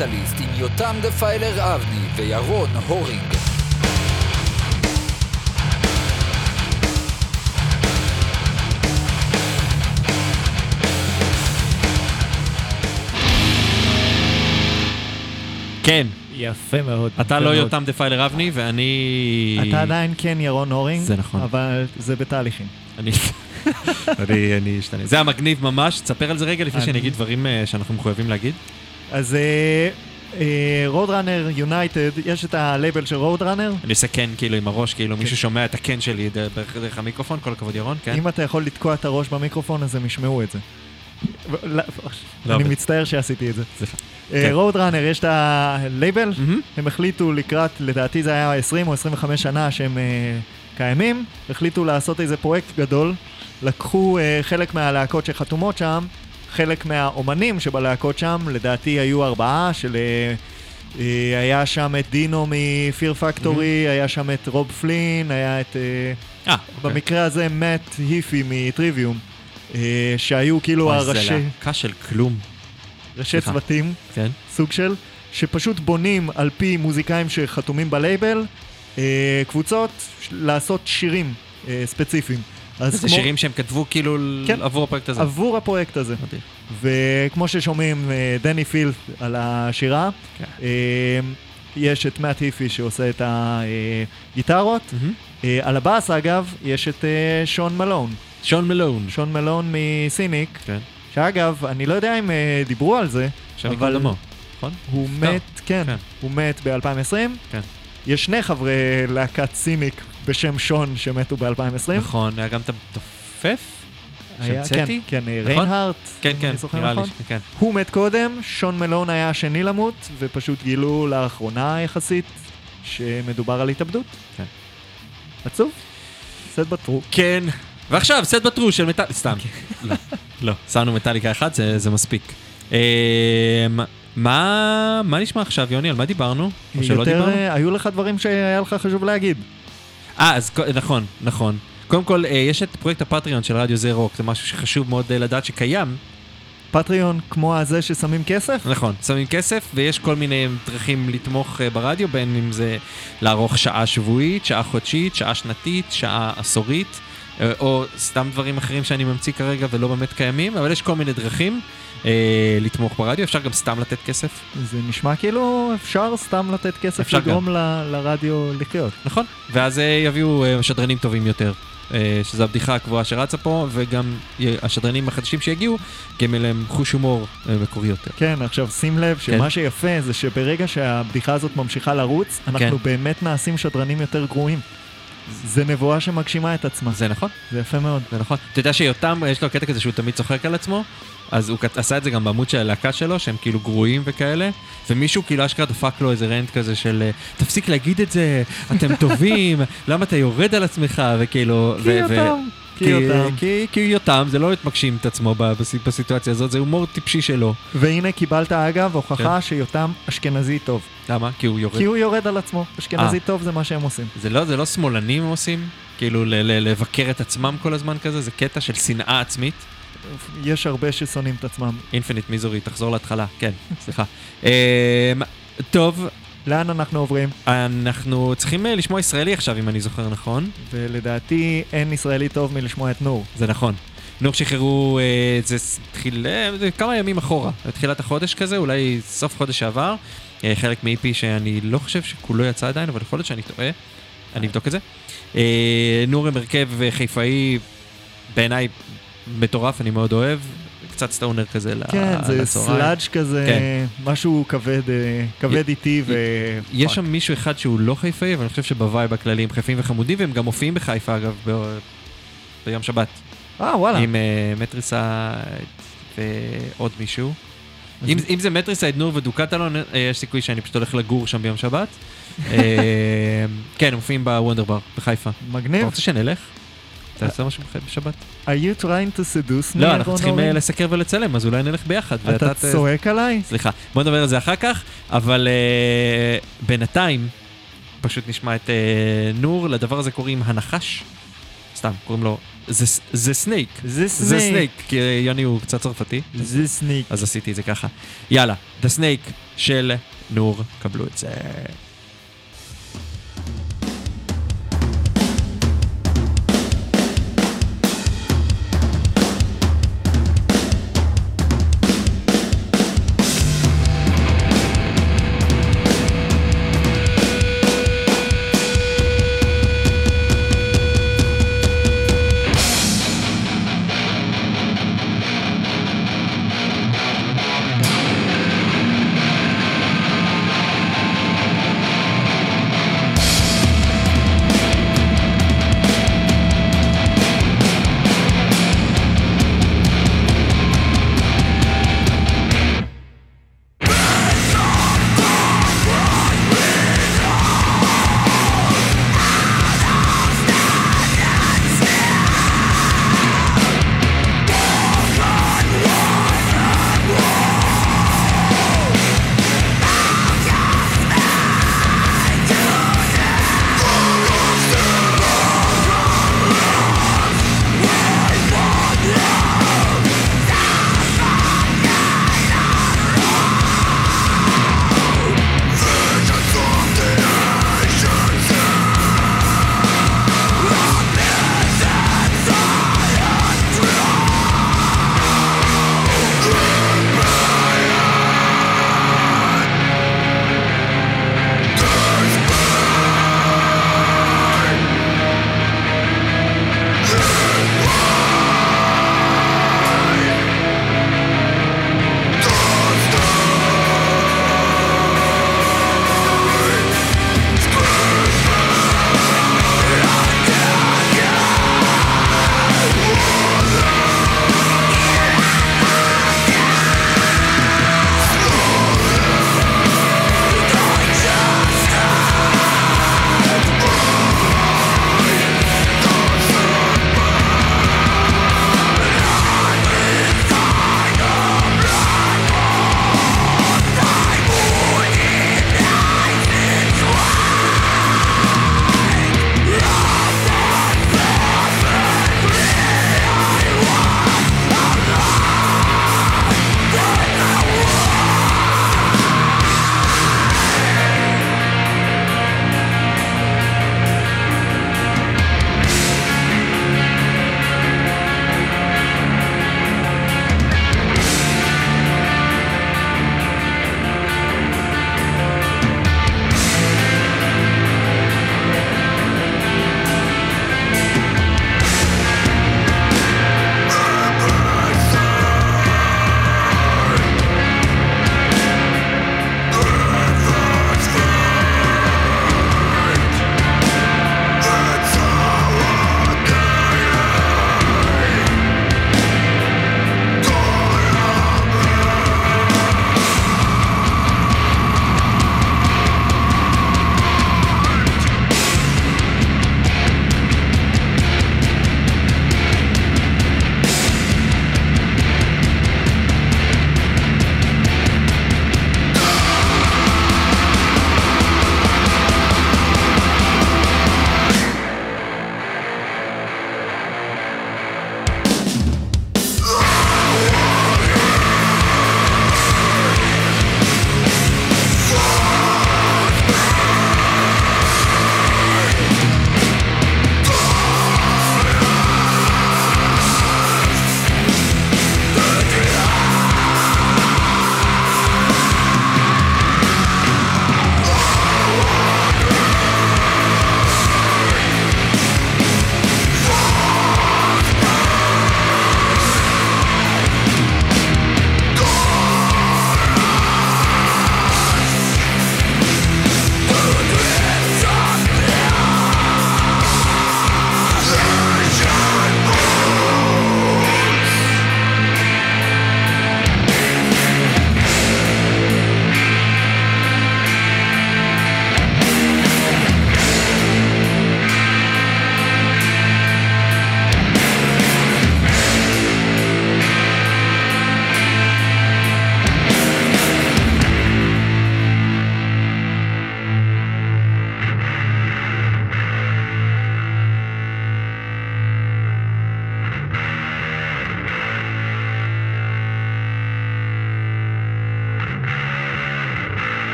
מטאליסט עם יותם דפיילר אבני וירון הורינג. כן. יפה מאוד. אתה לא. יותם דפיילר אבני, ואני... אתה עדיין כן ירון הורינג, זה נכון. אבל זה בתהליכים. אני... אני אני אשתנה. זה המגניב ממש, תספר על זה רגע לפני אני- שאני אגיד דברים אה, שאנחנו מחויבים להגיד. אז Roadrunner United, יש את הלייבל של Roadrunner. אני עושה כן כאילו עם הראש, כאילו מישהו שומע את הכן שלי דרך דרך המיקרופון, כל הכבוד ירון, כן? אם אתה יכול לתקוע את הראש במיקרופון, אז הם ישמעו את זה. לא, לא אני. מצטער שעשיתי את זה. כן. Roadrunner, יש את הלייבל, הם החליטו לקראת, לדעתי זה היה 20 או 25 שנה שהם אה, קיימים, החליטו לעשות איזה פרויקט גדול, לקחו אה, חלק מהלהקות שחתומות שם, חלק מהאומנים שבלהקות שם, לדעתי היו ארבעה, של... אה, אה, היה שם את דינו מפיר פקטורי, היה שם את רוב פלין, היה את... אה, אה, במקרה הזה מאט היפי מטריוויום, שהיו כאילו וואי, זה הראשי... להקה של כלום. ראשי. צוותים, כן. סוג של, שפשוט בונים על פי מוזיקאים שחתומים בלייבל, קבוצות, לעשות שירים ספציפיים. אז זה שירים שהם כתבו כאילו כן. עבור הפרויקט הזה. עבור הפרויקט הזה. מדהים. וכמו ששומעים, אה, דני פילד על השירה, כן. אה, יש את מאט היפי שעושה את הגיטרות. אה, על הבאס, אגב, יש את שון מלון. שון מלון. שון מלון מסיניק. כן. שאגב, אני לא יודע אם דיברו על זה, דמו, נכון? הוא. מת, כן, כן. הוא מת ב-2020. כן. יש שני חברי להקת סיניק בשם שון שמתו ב-2020. נכון, היה גם את כן, שהמצאתי? כן, אה, נכון? ריינהארט, כן, כן, נראה לי, נכון. ש- כן. הוא מת קודם, שון מלון היה השני למות, ופשוט גילו לאחרונה יחסית שמדובר על התאבדות. כן. עצוב? סט בטרו. כן. ועכשיו, סט בטרו של מטאל... סתם. לא, לא. שמנו מטאליקה אחת, זה זה מספיק. אמ, מה, מה נשמע עכשיו, יוני? על מה דיברנו? או שלא יותר, דיברנו? אה, היו לך דברים שהיה לך חשוב להגיד. אה, אז נכון, נכון. קודם כל, אה, יש את פרויקט הפטריון של רדיו זה רוק, זה משהו שחשוב מאוד אה, לדעת שקיים. פטריון כמו הזה ששמים כסף? נכון, שמים כסף, ויש כל מיני דרכים לתמוך אה, ברדיו, בין אם זה לערוך שעה שבועית, שעה חודשית, שעה שנתית, שעה עשורית, אה, או סתם דברים אחרים שאני ממציא כרגע ולא באמת קיימים, אבל יש כל מיני דרכים אה, לתמוך ברדיו, אפשר גם סתם לתת כסף. זה נשמע כאילו אפשר סתם לתת כסף לגרום ל- לרדיו לחיות. נכון, ואז אה, יביאו אה, שדרנים טובים יותר. אה, שזו הבדיחה הקבועה שרצה פה, וגם השדרנים החדשים שיגיעו, גם להם חוש הומור מקורי יותר. כן, עכשיו שים לב כן. שמה שיפה זה שברגע שהבדיחה הזאת ממשיכה לרוץ, אנחנו כן. באמת נעשים שדרנים יותר גרועים. זה נבואה שמגשימה את עצמה. זה נכון. זה יפה מאוד. זה נכון. אתה יודע שיותם, יש לו קטע כזה שהוא תמיד צוחק על עצמו, אז הוא עשה את זה גם בעמוד של הלהקה שלו, שהם כאילו גרועים וכאלה, ומישהו כאילו אשכרה דפק לו איזה רנט כזה של אה, תפסיק להגיד את זה, אתם טובים, למה אתה יורד על עצמך, וכאילו... כי יותם, כי כי- יותם. כי- כי יותם, זה לא באמת מגשים את עצמו בס- בסיטואציה הזאת, זה הומור טיפשי שלו. והנה קיבלת אגב הוכחה כן. שיותם אשכנזי טוב. למה? כי הוא יורד. כי הוא יורד על עצמו. אשכנזי אה. טוב זה מה שהם עושים. זה לא, זה לא שמאלנים עושים? כאילו לבקר את עצמם כל הזמן כזה? זה קטע של שנאה עצמית? יש הרבה ששונאים את עצמם. אינפיניט מיזורי, תחזור להתחלה, כן, סליחה. אמ, טוב, לאן אנחנו עוברים? אנחנו צריכים אה, לשמוע ישראלי עכשיו, אם אני זוכר נכון. ולדעתי אין ישראלי טוב מלשמוע את נור. זה נכון. נור שחררו, אה, זה התחיל אה, כמה ימים אחורה, בתחילת החודש כזה, אולי סוף חודש שעבר. אה, חלק מ-EP שאני לא חושב שכולו יצא עדיין, אבל יכול להיות שאני טועה. אני אבדוק את זה. אה, נור הם הרכב חיפאי, בעיניי מטורף, אני מאוד אוהב. קצת stoner כזה ל- כן, זה לצהריים. sludge כזה, כן. משהו כבד, אה, כבד איטי ו... יש שם מישהו אחד שהוא לא חיפאי, אבל אני חושב שבו vibe הכללי הם חיפאים וחמודים, והם גם מופיעים בחיפה אגב, ב- ביום שבת. אה, וואלה. עם אה, מטריסה ועוד מישהו. אם, אם זה מטריסייד נור ודוקטלון, אה, יש סיכוי שאני פשוט הולך לגור שם ביום שבת. כן, הם מופיעים בוונדר בר בחיפה. מגניב. אתה רוצה שנלך? אתה עושה משהו בשבת? are you trying to seduce me? לא, אנחנו צריכים אה? לסקר ולצלם, אז אולי נלך ביחד. אתה צועק עליי? סליחה, בוא נדבר על זה אחר כך, אבל אה, בינתיים פשוט נשמע את אה, נור, לדבר הזה קוראים הנחש. סתם, קוראים לו זה- Snake. זה. Snake, כי יוני הוא קצת צרפתי. זה Snake. אז עשיתי את זה ככה. יאללה, The Snake של נור, קבלו את זה.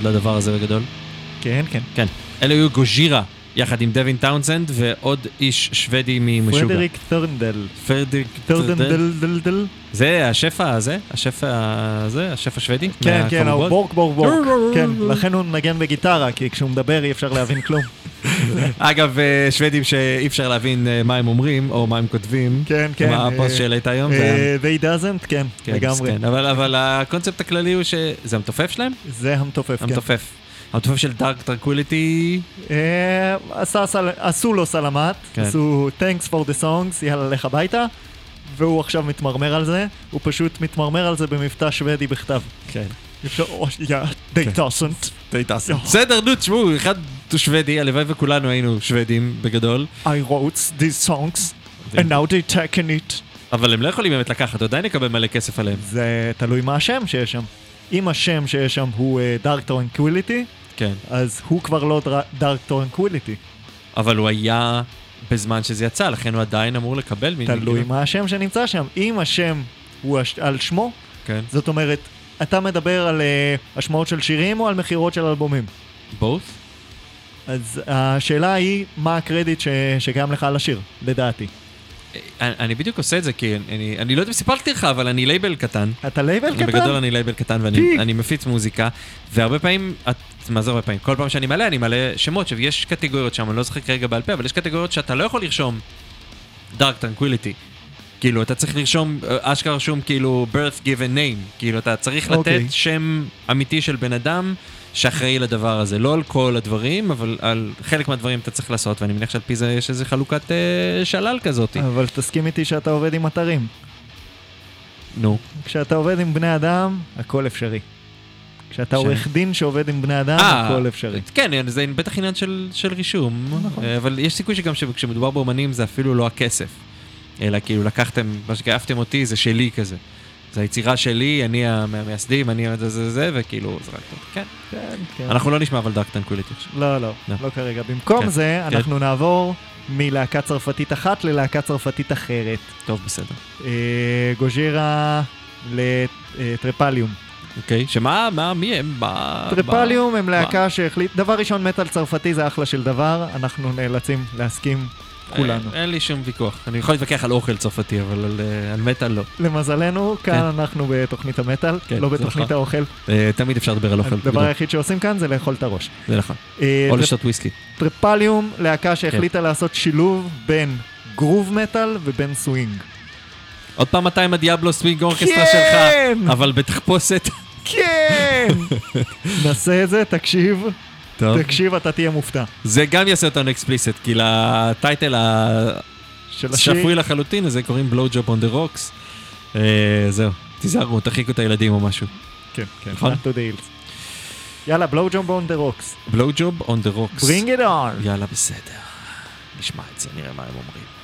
כל הכבוד לדבר הזה בגדול. כן, כן. כן. אלה היו גוז'ירה, יחד עם דווין טאונסנד, ועוד איש שוודי ממשוגע. פרדריק טרנדל. פרדריק טרנדל. זה השף הזה? השף הזה? השף השוודי? כן, כן? בורק בורק בורק. כן, לכן הוא מנגן בגיטרה, כי כשהוא מדבר אי אפשר להבין כלום. אגב, אה, שוודים שאי אפשר להבין אה, מה הם אומרים, או מה הם כותבים. כן, כן. מה הפוסט אה, שהעלית היום? They doesn't, כן, כן, לגמרי. מסכן. אבל, הקונספט הכללי הוא שזה המתופף שלהם? זה המתופף, כן. המתופף. המתופף של Dark Tranquillity, עשו לו סלאמת, כן. עשו thanks for the songs, יאללה, לך הביתה, והוא עכשיו מתמרמר על זה, הוא פשוט מתמרמר על זה במבטא שוודי בכתב. כן. אפשר, ya, they doesn't. they doesn't. בסדר, נו, תשמעו, אחד שוודי, הלוואי וכולנו היינו שוודים בגדול. I wrote these songs, and now they taken it. אבל הם לא יכולים באמת לקחת, עדיין נקבל מלא כסף עליהם. זה תלוי מה השם שיש שם. אם השם שיש שם הוא uh, Dark Tranquility, כן. אז הוא כבר לא Dark Tranquility. אבל הוא היה בזמן שזה יצא, לכן הוא עדיין אמור לקבל. תלוי כאילו- מה השם שנמצא שם. אם השם הוא הש- על שמו, כן. זאת אומרת, אתה מדבר על uh, השמעות של שירים או על מכירות של אלבומים? בוth? אז השאלה היא, מה הקרדיט ש... שקיים לך על השיר, לדעתי. אני, אני בדיוק עושה את זה כי אני, אני לא יודע אם סיפרתי לך, אבל אני לייבל קטן. אתה לייבל קטן? בגדול אני לייבל קטן ואני. אני מפיץ מוזיקה, והרבה פעמים, את, מה זה הרבה פעמים? כל פעם שאני מעלה, אני מעלה שמות, עכשיו יש קטגוריות שם, אני לא זוכר כרגע בעל פה, אבל יש קטגוריות שאתה לא יכול לרשום Dark Tranquillity. כאילו, אתה צריך לרשום, אה, אשכרה רשום כאילו birth given name, כאילו, אתה צריך לתת אוקיי. שם אמיתי של בן אדם שאחראי לדבר הזה. לא על כל הדברים, אבל על חלק מהדברים אתה צריך לעשות, ואני מניח שעל פי זה יש איזה חלוקת אה, שלל כזאת. אבל תסכים איתי שאתה עובד עם אתרים. נו. כשאתה עובד עם בני אדם, הכל אפשרי. כשאתה ש- עורך דין שעובד עם בני אדם, אה, הכל אפשרי. כן, זה בטח עניין של, של רישום, נכון. אה, אבל יש סיכוי שגם כשמדובר באומנים זה אפילו לא הכסף, אלא כאילו לקחתם, מה שגאפתם אותי זה שלי כזה. זה היצירה שלי, אני המייסדים, אני זה זה זה, וכאילו זרקתם. כן. כן, כן. אנחנו לא נשמע אבל Dark Tranquillity עכשיו. לא, לא, לא. לא כרגע. במקום כן, זה, כן. אנחנו נעבור מלהקה צרפתית אחת ללהקה צרפתית אחרת. טוב, בסדר. אה, Gojira ל Trepalium. אוקיי, שמה, מה, מי הם? מה... Trepalium הם להקה שהחליט... דבר ראשון, מטאל צרפתי זה אחלה של דבר, אנחנו נאלצים להסכים כולנו. אין לי שום ויכוח. אני יכול להתווכח על אוכל צרפתי, אבל על, אה, על מטאל לא. למזלנו, כאן כן. אנחנו בתוכנית המטאל, כן, לא זה בתוכנית נכון. האוכל. אה, תמיד אפשר לדבר על אוכל. הדבר בגדול. היחיד שעושים כאן זה לאכול את הראש. זה נכון. אה, או טרפ- לשתות וויסקי. Trepalium, להקה כן. שהחליטה לעשות שילוב בין גרוב מטאל ובין סווינג. עוד פעם אתה עם ה Diablo Swing Orchestra כן! שלך, אבל בתחפושת. כן! נסה את זה, תקשיב. טוב. תקשיב, אתה תהיה מופתע. זה גם יעשה אותנו explicit, כי ל title השפוי לחלוטין, לזה קוראים Blowjob on the Rocks. זהו, תיזהרו, תרחיקו את הילדים או משהו. כן, כן, נכון? to the. יאללה, Blowjob on the Rocks. Blowjob on the Rocks. Bring it on. יאללה, בסדר. נשמע את זה, נראה מה הם אומרים.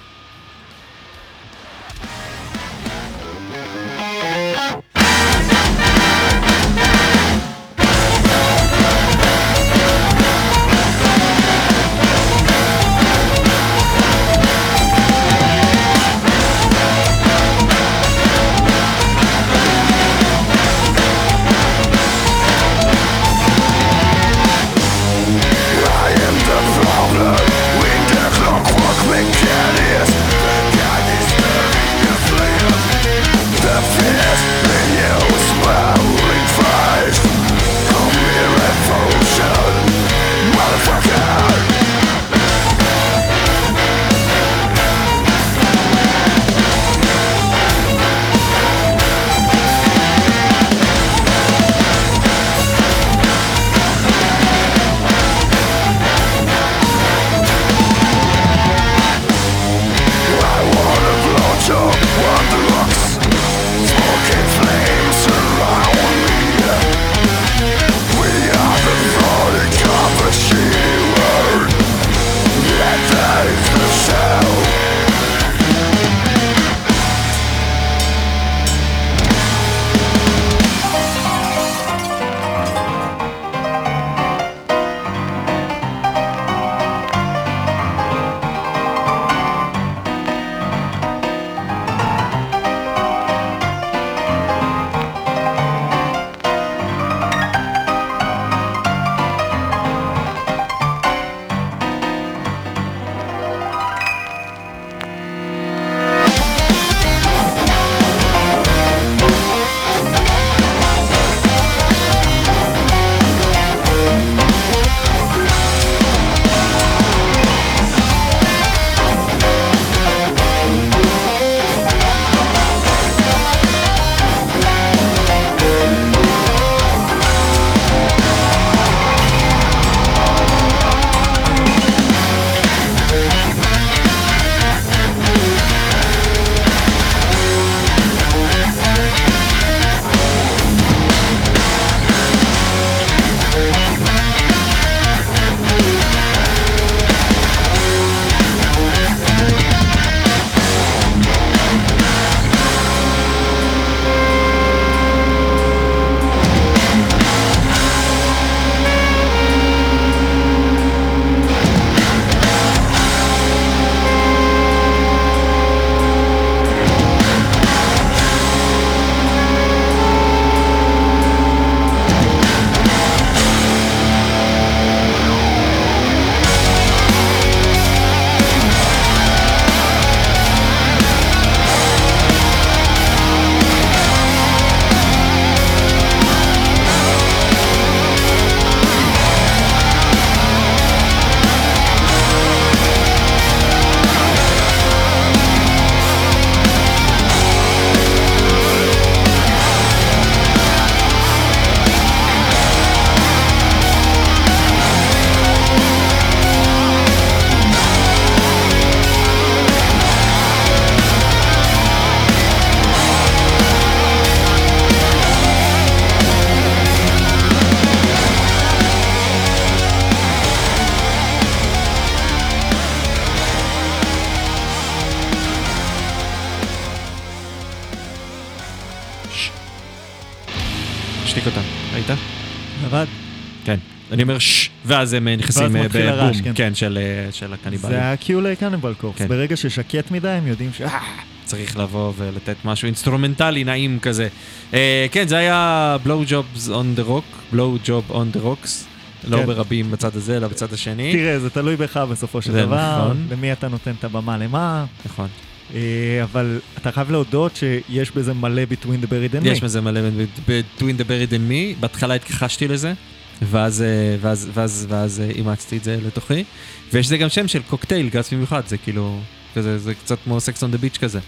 אני אומר ששש, ואז הם אה, נכנסים ואז אה, מתחיל הרעש, בבום, כן. כן, של אה, של הקניבלים. זה ה-cue ל Cannibal Corpse. כן. ברגע ששקט מדי, הם יודעים ש... צריך לבוא ולתת משהו אינסטרומנטלי נעים כזה. אה, כן, זה היה blow jobs on the rock, blow job on the rocks. לא כן. ברבים בצד הזה, אלא בצד השני. תראה, זה תלוי בך בסופו של דבר, נכון. למי אתה נותן את הבמה למה. נכון. אבל אתה חייב להודות שיש בזה מלא Between the Buried and Me. יש בזה מלא ב-Between the Buried and Me, בהתחלה התכחשתי לזה, ואז, אה, ואז, ואז, ואז אה, אימצתי את זה לתוכי, ויש לזה גם שם של קוקטייל, גס במיוחד, זה כאילו, כזה, זה קצת כמו Sex on the Beach כזה.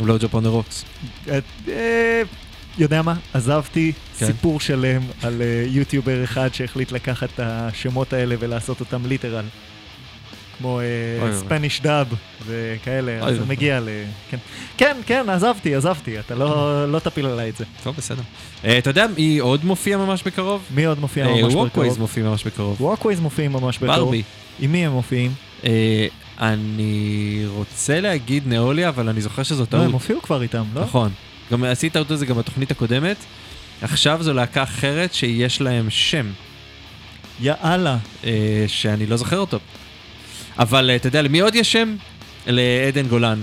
Blowjob on the Rocks. יודע מה? עזבתי כן. סיפור שלם על אה, יוטיובר אחד שהחליט לקחת את השמות האלה ולעשות אותם literal. כמו. Spanish dub וכאלה, אז זה. מגיע ל... כן, כן, כן, עזבתי, עזבתי, אתה לא לא תפיל עליי את זה. טוב, בסדר. אה, אתה יודע מי עוד מופיע ממש בקרוב? מי עוד מופיע אה, ממש Walkways בקרוב? מופיע ממש בקרוב. ווקווייז מופיעים ממש בקרוב. ברבי. עם מי הם מופיעים? אה, אני רוצה להגיד נאוליה, אבל אני זוכר שזאת לא, הם טעות. הופיעו כבר איתם, לא? נכון. גם עשית טעות הזה גם בתוכנית הקודמת. עכשיו זו להקה אחרת שיש להם שם. יאללה. אה, שאני לא זוכר אותו. אבל אה, אתה יודע, למי עוד יש שם? לעדן גולן,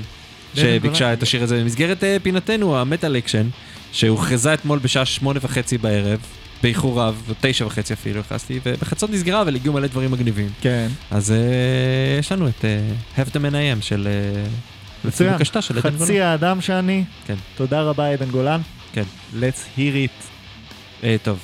שביקשה. את השיר הזה במסגרת אה, פינתנו, המטאל אקשן, שהוכרזה אתמול בשעה שמונה וחצי בערב, באיחור רב, תשע וחצי אפילו נכנסתי, ובחצות נסגרה, אבל הגיעו מלא דברים מגניבים. כן. אז אה, יש לנו את אה, Half the Man I Am של... מצוין. לפי בקשתה של עדן גולן. חצי האדם שאני. כן. תודה רבה, עדן גולן. כן. Let's hear it. טוב,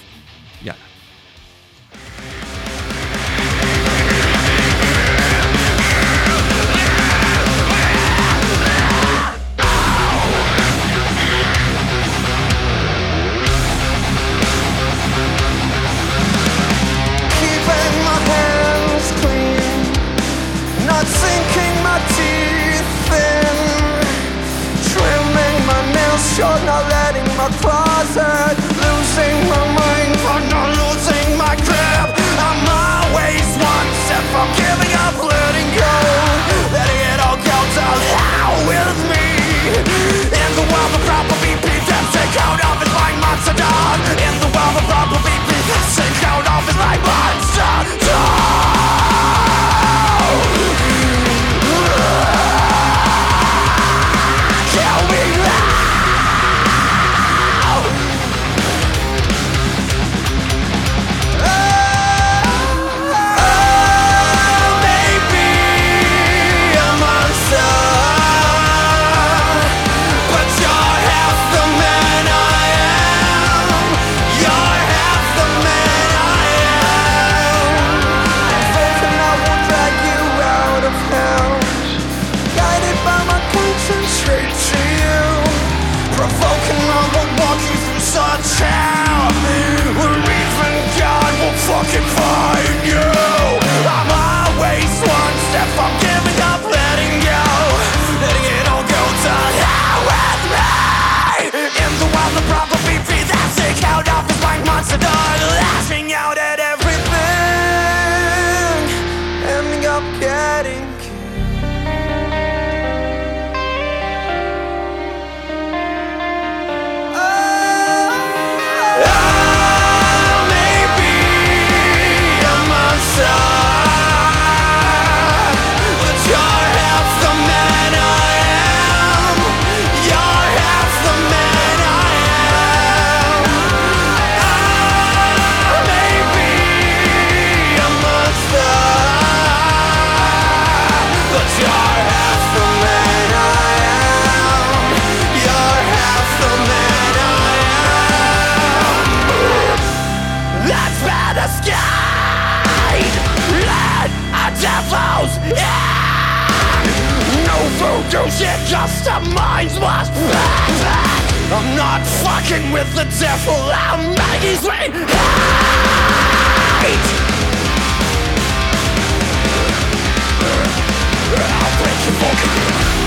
bye mind Ambassador, the last just a mind's wash. I'm not fucking with the devil. I'm making sweet hate. I'll break your fucking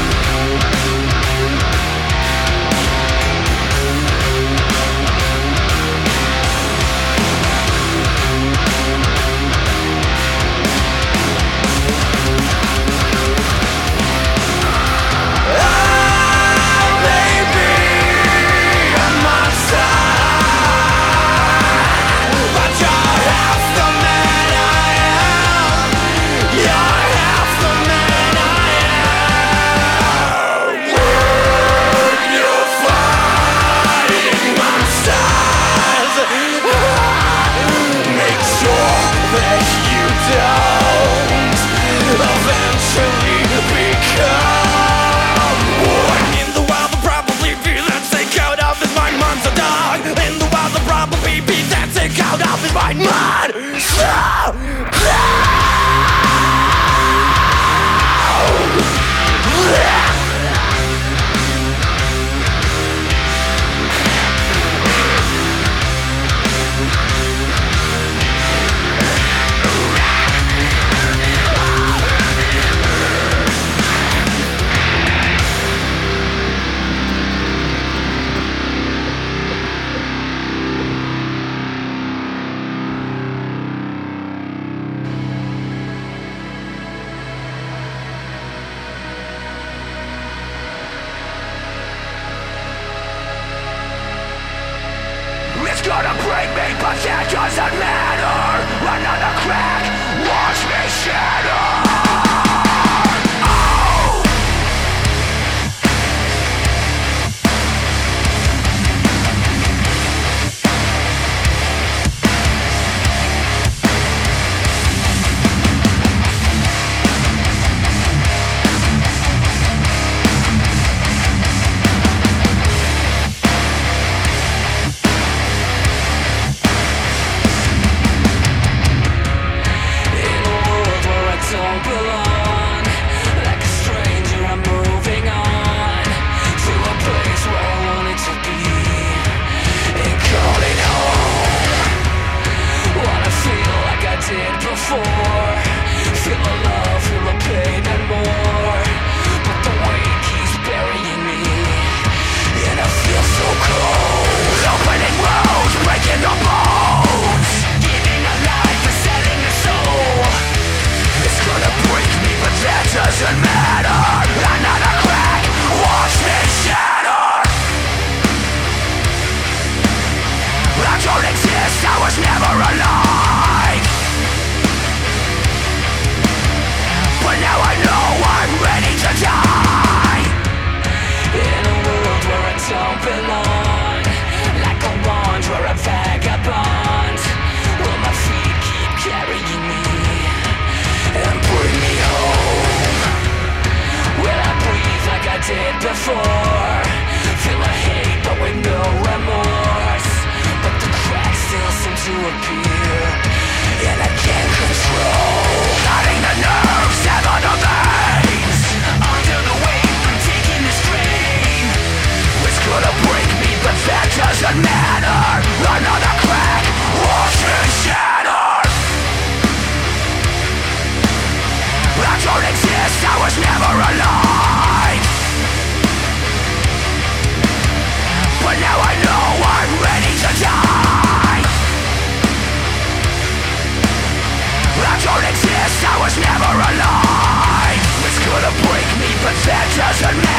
It doesn't matter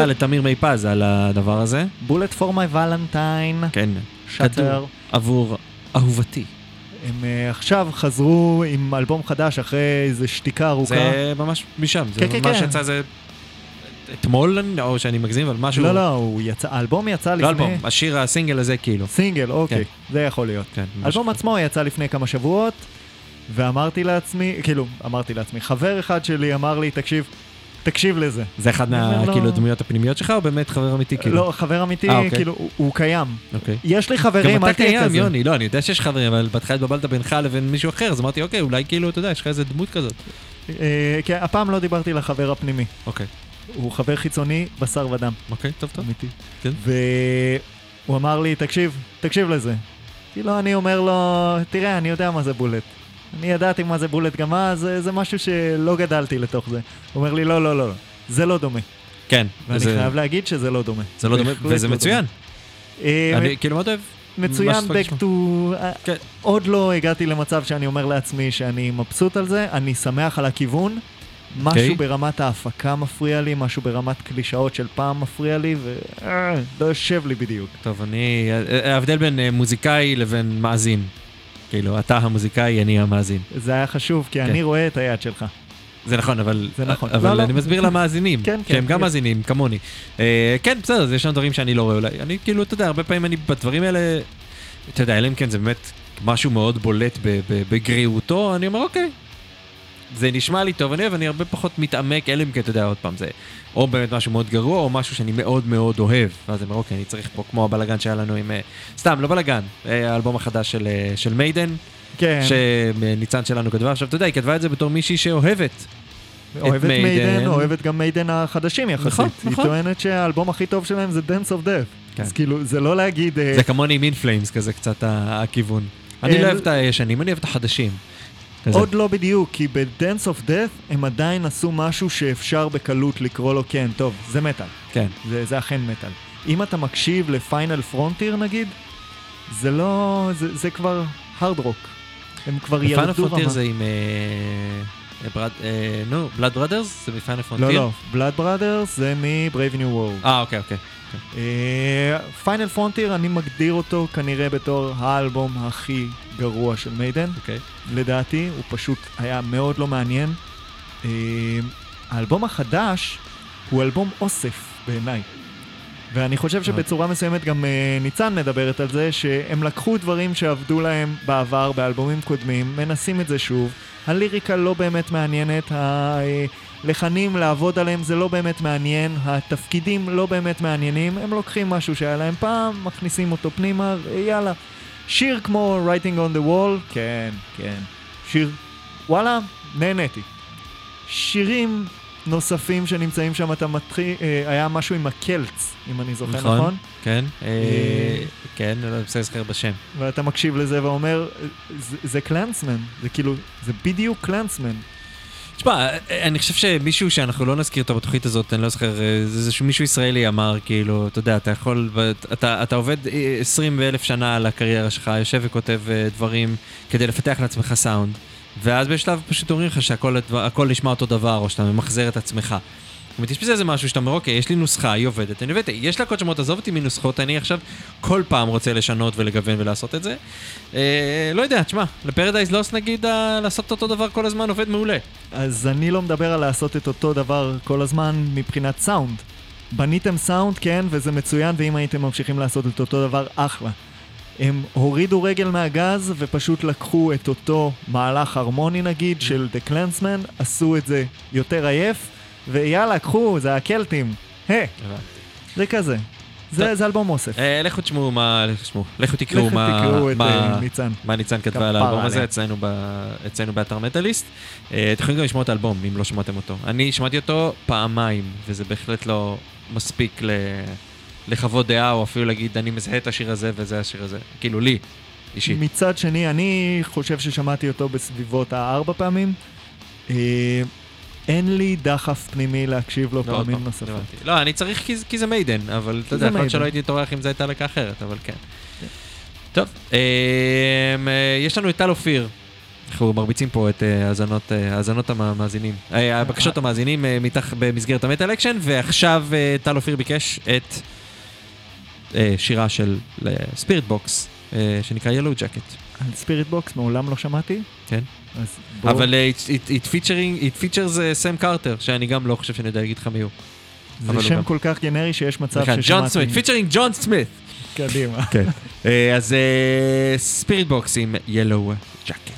תודה לתמיר מי פז על הדבר הזה. בולט פור מי ולנטיין, כן. שטר. עבור אהובתי. הם אה, עכשיו חזרו עם אלבום חדש אחרי איזו שתיקה ארוכה. זה ממש משם, זה כן, כן, ממש כן. יצא זה אתמול, או שאני מגזים, אבל משהו... לא, לא, הוא יצא, האלבום יצא לפני... לא אלבום, השיר, הסינגל הזה כאילו. סינגל, אוקיי, כן. זה יכול להיות. כן, האלבום. עצמו יצא לפני כמה שבועות, ואמרתי לעצמי, כאילו, אמרתי לעצמי, חבר אחד שלי אמר לי, תקשיב, תקשיב לזה. זה אחד אני אומר מה, לו- כאילו, דמויות הפנימיות שלך, או באמת חבר אמיתי, כאילו? לא, חבר אמיתי, אה, אוקיי. כאילו, הוא- קיים. אוקיי. יש לי גם חברים, אל אתה תהיה קיים, כזה. יוני, לא, אני יודע שיש חברים, אבל בהתחלה התבלבלת בינך לבין מישהו אחר, אז אמרתי, אוקיי, אולי כאילו, אתה יודע, יש לך איזה דמות כזאת. כן, הפעם לא דיברתי לחבר הפנימי. אוקיי. הוא חבר חיצוני, בשר ודם. אוקיי, טוב, טוב. אמיתי. כן. והוא אמר לי, תקשיב, תקשיב לזה. כאילו, אני אומר לו, תראה, אני יודע מה זה בולט. אני ידעתי מה זה בולט גם אז, זה, זה משהו שלא גדלתי לתוך זה. הוא אומר לי, לא, לא, לא, לא, זה לא דומה. כן. ואני וזה- חייב להגיד שזה לא דומה. זה לא דומה, וזה לא מצוין. דומה. אה, אני כאילו מאוד אוהב. מצוין, back to... אה, כן. עוד לא הגעתי למצב שאני אומר לעצמי שאני מבסוט על זה, אני שמח על הכיוון. משהו אוקיי. ברמת ההפקה מפריע לי, משהו ברמת קלישאות של פעם מפריע לי, ולא יושב לי בדיוק. טוב, אני... ההבדל בין אה, מוזיקאי לבין מאזין. כאילו, אתה המוזיקאי, אני המאזין. זה היה חשוב, כי כן. אני רואה את היד שלך. זה נכון, אבל... זה נכון. אבל לא, לא. אני מסביר למאזינים. כן, כי הם כן, גם כן. מאזינים, כמוני. אה, כן, בסדר, אז יש שם דברים שאני לא רואה אולי. אני כאילו, אתה יודע, הרבה פעמים אני בדברים האלה... אתה יודע, אלא אם כן זה באמת משהו מאוד בולט בגריעותו, אני אומר, אוקיי. זה נשמע לי טוב, אני אוהב, אני הרבה פחות מתעמק, אלא אם כן, אתה יודע, עוד פעם, זה או באמת משהו מאוד גרוע, או משהו שאני מאוד מאוד אוהב. ואז אני אומר, אוקיי, אני צריך פה, כמו הבלגן שהיה לנו עם... אה, סתם, לא בלגן, אה, האלבום החדש של, אה, של מיידן, כן. שניצן שלנו כתבה. עכשיו, אתה יודע, היא כתבה את זה בתור מישהי שאוהבת. אוהבת מיידן. אוהבת גם מיידן החדשים יחסית. נכון, היא נכון. טוענת שהאלבום הכי טוב שלהם זה Dance of Death. כן. אז כאילו, זה לא להגיד... זה כמוני עם אינפלאמס כזה קצת הכיוון. אני לא אוהב את הישנים, אני אוהב את החדשים. כזה. עוד לא בדיוק, כי ב-Dance of Death הם עדיין עשו משהו שאפשר בקלות לקרוא לו כן, טוב, זה מטאל. כן. זה, זה אכן מטאל. אם אתה מקשיב ל Final Frontier נגיד, זה לא... זה, זה כבר הרד רוק. הם כבר ירדו רמה. Frontier זה עם... אה, נו, Blood Brothers? זה מ Final לא, Frontier? לא, Blood Brothers זה מ-Brave New World. אה, אוקיי, אוקיי. Final Frontier, אני מגדיר אותו כנראה בתור האלבום הכי גרוע של Maiden. אוקיי. לדעתי, הוא פשוט היה מאוד לא מעניין. אה, האלבום החדש הוא אלבום אוסף בעיניי. ואני חושב שבצורה מסוימת גם אה, ניצן מדברת על זה, שהם לקחו דברים שעבדו להם בעבר באלבומים קודמים, מנסים את זה שוב. הליריקה לא באמת מעניינת, הלחנים לעבוד עליהם זה לא באמת מעניין, התפקידים לא באמת מעניינים, הם לוקחים משהו שהיה להם פעם, מכניסים אותו פנימה, יאללה. שיר כמו Writing on the Wall, כן, כן. שיר, וואלה, נהניתי. שירים נוספים שנמצאים שם, אתה מתחיל, אה, היה משהו עם הקלץ, אם אני זוכר נכון? נכון? כן. אה, אה, כן, אני רוצה לזכר בשם. ואתה מקשיב לזה ואומר, זה, קלנסמן, זה כאילו, זה בדיוק קלנסמן. תשמע, אני חושב שמישהו שאנחנו לא נזכיר אותו בתוכנית הזאת, אני לא זוכר, זה שמישהו ישראלי אמר, כאילו, אתה יודע, אתה יכול, אתה, אתה עובד אה, 20 ואלף שנה על הקריירה שלך, יושב וכותב דברים כדי לפתח לעצמך סאונד, ואז בשלב פשוט אומרים לך שהכל נשמע אותו דבר, או שאתה ממחזר את עצמך. זאת אומרת, יש בזה איזה משהו שאתה אומר, אוקיי, יש לי נוסחה, היא עובדת, אני עובדת, יש להקות שאומרות, עזוב אותי מנוסחות, אני עכשיו כל פעם רוצה לשנות ולגוון ולעשות את זה. אה, לא יודע, תשמע, לפרדייז לוס נגיד, לעשות אותו דבר כל הזמן עובד מעולה. אז אני לא מדבר על לעשות את אותו דבר כל הזמן מבחינת סאונד. בניתם סאונד, כן, וזה מצוין, ואם הייתם ממשיכים לעשות את אותו דבר, אחלה. הם הורידו רגל מהגז ופשוט לקחו את אותו מהלך הרמוני נגיד של The Clansman, עשו את זה יותר עייף, ויאללה, קחו, זה הקלטים. היי, זה כזה. זה, זה אלבום אוסף. אה, לכו תשמעו מה, לכו תשמעו, לכו תקראו מה, תקראו את, מה, אה, ניצן. מה ניצן כתבה על האלבום הזה עליה. אצלנו, ב, אצלנו באתר מטאליסט. אה, אתם יכולים גם לשמוע את האלבום אם לא שמעתם אותו. אני שמעתי אותו פעמיים, וזה בהחלט לא מספיק ל, לחוות דעה, או אפילו להגיד אני מזהה את השיר הזה וזה השיר הזה. כאילו לי, אישית. מצד שני, אני חושב ששמעתי אותו בסביבות הארבע פעמים. אה, אין לי דחף פנימי להקשיב לו לא, פעמים נוספות. לא, אני צריך כי, כי זה Maiden, אבל אתה יודע, יכול להיות. שלא הייתי טורח אם זו הייתה להקה אחרת, אבל כן. טוב, אה, אה, יש לנו את טל אופיר, אנחנו מרביצים פה את האזנות האזנות המאזינים, אה, בקשות המאזינים מתח במסגרת המטאל אקשן, ועכשיו טל אופיר ביקש את שירה של Spiritbox, שנקרא Yellowjacket. על Spiritbox מעולם לא שמעתי. כן. אבל אה, it- features אה, סם קרטר, שאני גם לא חושב שאני יודע להגיד לך מי הוא. זה שם. כל כך גנרי שיש מצב ששמעתי. ג'ון סמית, featuring ג'ון סמית. קדימה. כן. אה, אז Spiritbox עם Yellowjacket.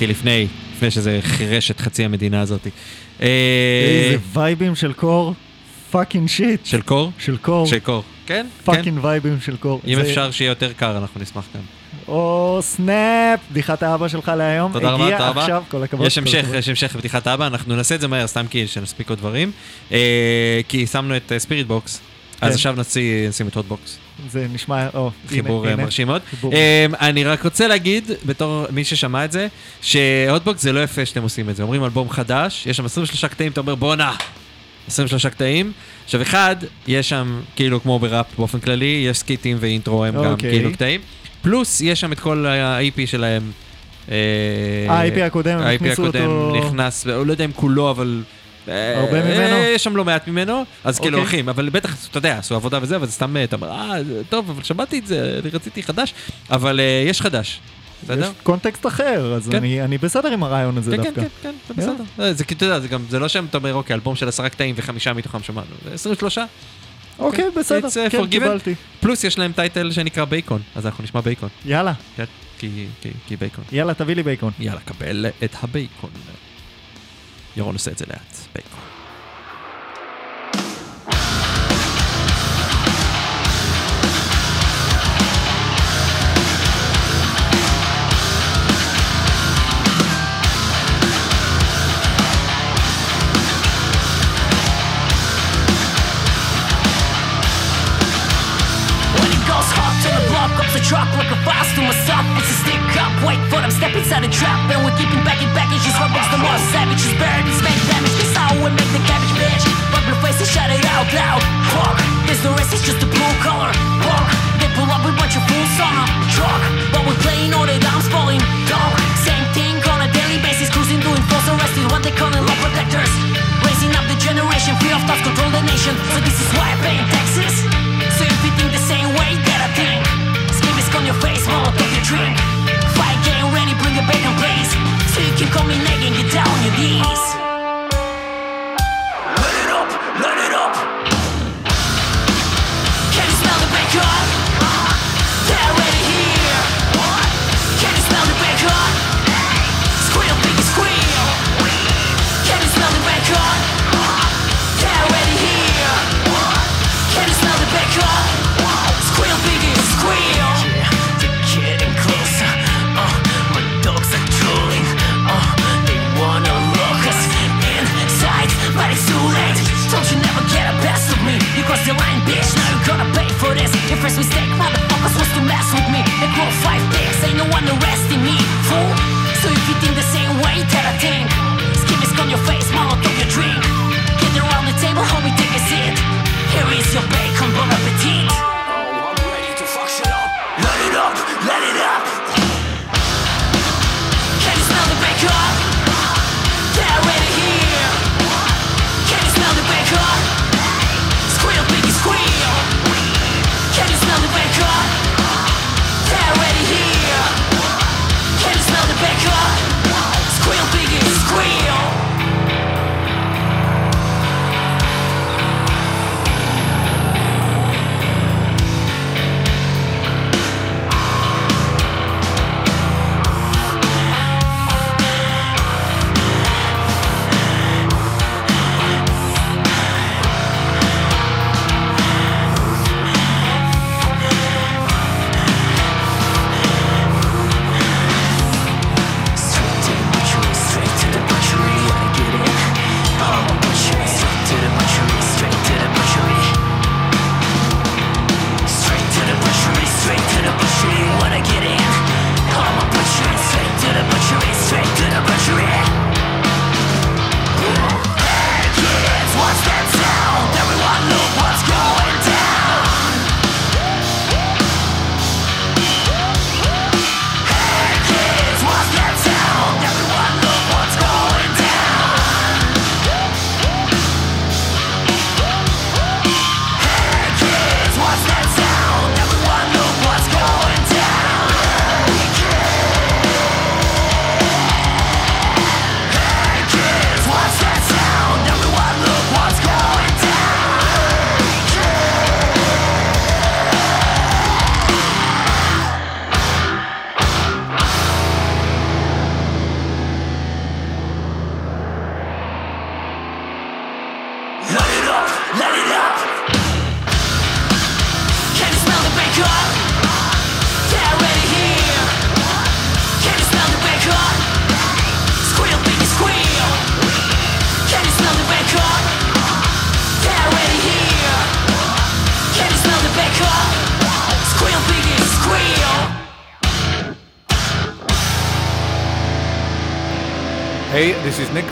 הספקתי לפני, לפני שזה חירש את חצי המדינה הזאת. אה, איזה וייבים של core, fucking shit. של core? של core. של core. כן, fucking וייבים של core. אם אפשר שיהיה יותר קר, אנחנו נשמח גם. oh snap, בדיחת האבא שלך להיום. תודה רבה, תודה רבה. עכשיו, כל הכבוד. יש המשך. יש המשך לבדיחת האבא, אנחנו נעשה את זה מהר, סתם כי שנספיק עוד דברים. אה, כי שמנו את Spiritbox, אז כן. עכשיו נשים את Hotbox. זה נשמע, או, חיבור אה, הנה. מרשים מאוד. חיבור. אה, אני רק רוצה להגיד, בתור מי ששמע את זה, שהוטבוקס זה לא יפה שאתם עושים את זה. אומרים אלבום חדש, יש שם 23 קטעים, אתה אומר בואנה, 23 קטעים. עכשיו אחד, יש שם, כאילו כמו בראפ באופן כללי, יש סקיטים ואינטרו, הם גם אוקיי. כאילו קטעים. פלוס, יש שם את כל ה-IP שלהם. אה, ה-IP הקודם, הם ה-IP הקודם נכנס, לא יודע אם כולו, אבל... אה, הרבה ממנו? יש שם לא מעט ממנו, אז כאילו אוקיי. הולכים, אבל בטח, אתה יודע, עשו עבודה וזה, אבל זה סתם, אה, אתה אומר, אה, זה טוב, אבל שמעתי את זה, אני רציתי חדש, אבל אה, יש חדש, בסדר? יש קונטקסט אחר, אז כן. אני אני בסדר עם הרעיון הזה כן, כן, דווקא. כן, כן, זה בסדר. אה, זה אתה יודע, זה גם, זה לא שם, אתה אומר, אוקיי, אלבום של עשרה קטעים וחמישה מתוכם שמענו, זה 23, אוקיי, בסדר, It's, uh, כן. קיבלתי. פלוס יש להם title שנקרא בייקון, אז אנחנו נשמע בייקון. יאללה, כן, כי, כי, כי בייקון. יאללה, תביא לי בייקון. יאללה, קבל את הבייקון. ירון עושה את זה לאט, בייקון. When it goes hot to the block, up the truck like a fast to myself. It's a stick up, wait for them, step inside the trap. And we're keeping back in packages, what makes the most savage is buried, it's make damage. This we make the cabbage bitch. The face and shout it out loud. Fuck, there's no rest, it's just a blue color. Fuck, they pull up with bunch of fools on a truck. But we're playing all the dams falling. Dog, same thing on a daily basis, cruising, doing false arrested, what they calling law protectors. Raising up the generation, fear of thoughts control the nation. So this is why I pay in taxes. So if you think the same way that I think Skip is on your face, molotov your drink Fight game ready, bring a bacon please So you can call nagging, get down your knees bitch. Now you're gonna pay for this. Your first mistake, motherfuckers, was to mess with me. They grow five dicks, ain't no one arresting me, fool. So if you think the same way that I think, skin is on your face, molotov your drink. Get around the table, homie, take a seat. Here is your bacon, bon appetit.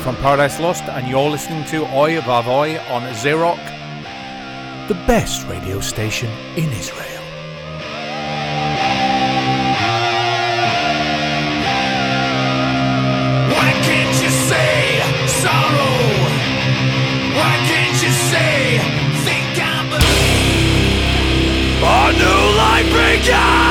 From Paradise Lost, and you're listening to Oi Vavoy on Xerox. The best radio station in Israel. Why can't you say sorrow? Why can't you say think I'm a new life?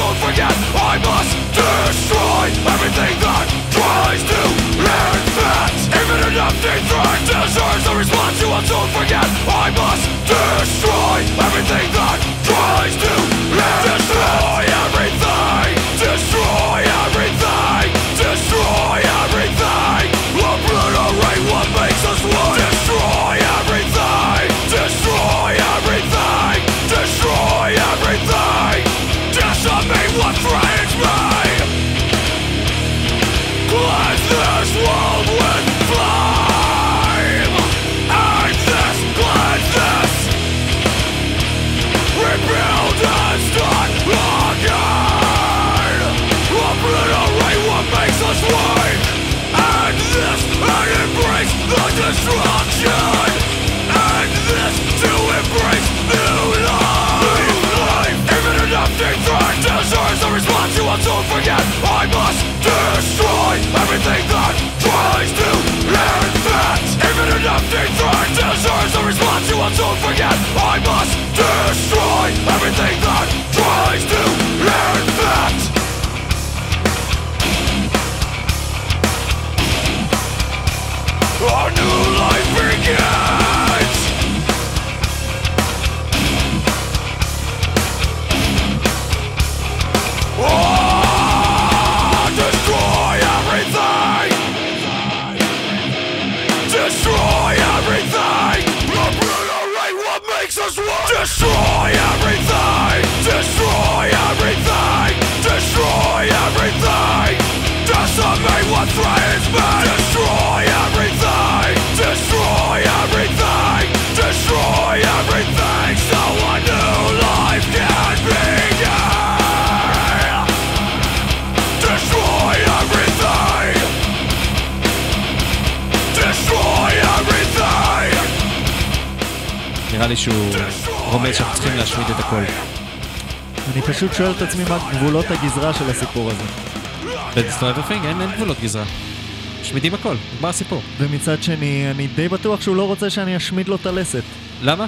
You forget I must destroy everything that tries to infect Even an empty threat deserves a response. You will soon forget I must destroy everything that tries to will soon forget I must destroy everything that tries לי שהוא רומז שאנחנו צריכים להשמיד את הכל. אני פשוט שואל את עצמי מה גבולות הגזרה של הסיפור הזה. ב-Destroy Everything אין אין גבולות גזרה. משמידים הכל, נגמר הסיפור. ומצד שני, אני די בטוח שהוא לא רוצה שאני אשמיד לו את הלסת. למה?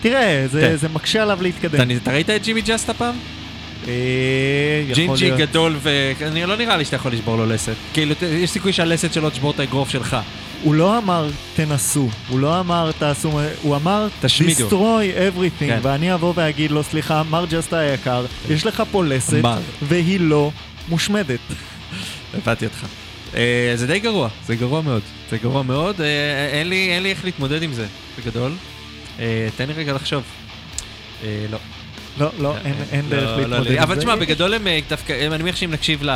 תראה, זה, כן. זה מקשה עליו להתקדם. אתה אתה ראית את ג'ימי ג'סטה פעם? אה, ג'ינג'י. גדול ו... לא נראה לי שאתה יכול לשבור לו לסת. כאילו, יש סיכוי שהלסת שלו תשבור את האגרוף שלך. הוא לא אמר תנסו, הוא לא אמר תעשו, הוא אמר תשמידו. destroy everything, כן. ואני אבוא ואגיד לו, סליחה, מר ג'סטה היקר, יש לך פה לסת. והיא לא מושמדת. הבנתי אותך. אה, זה די גרוע, זה גרוע מאוד. זה גרוע מאוד, אה, אין לי אין לי איך להתמודד עם זה, בגדול. אה, תן לי רגע לחשוב. אה, לא. לא, לא, אין, אין לא, דרך לא, להתמודד לא. עם זה. אבל תשמע, בגדול הם דווקא, אני מניח שאם נקשיב ל...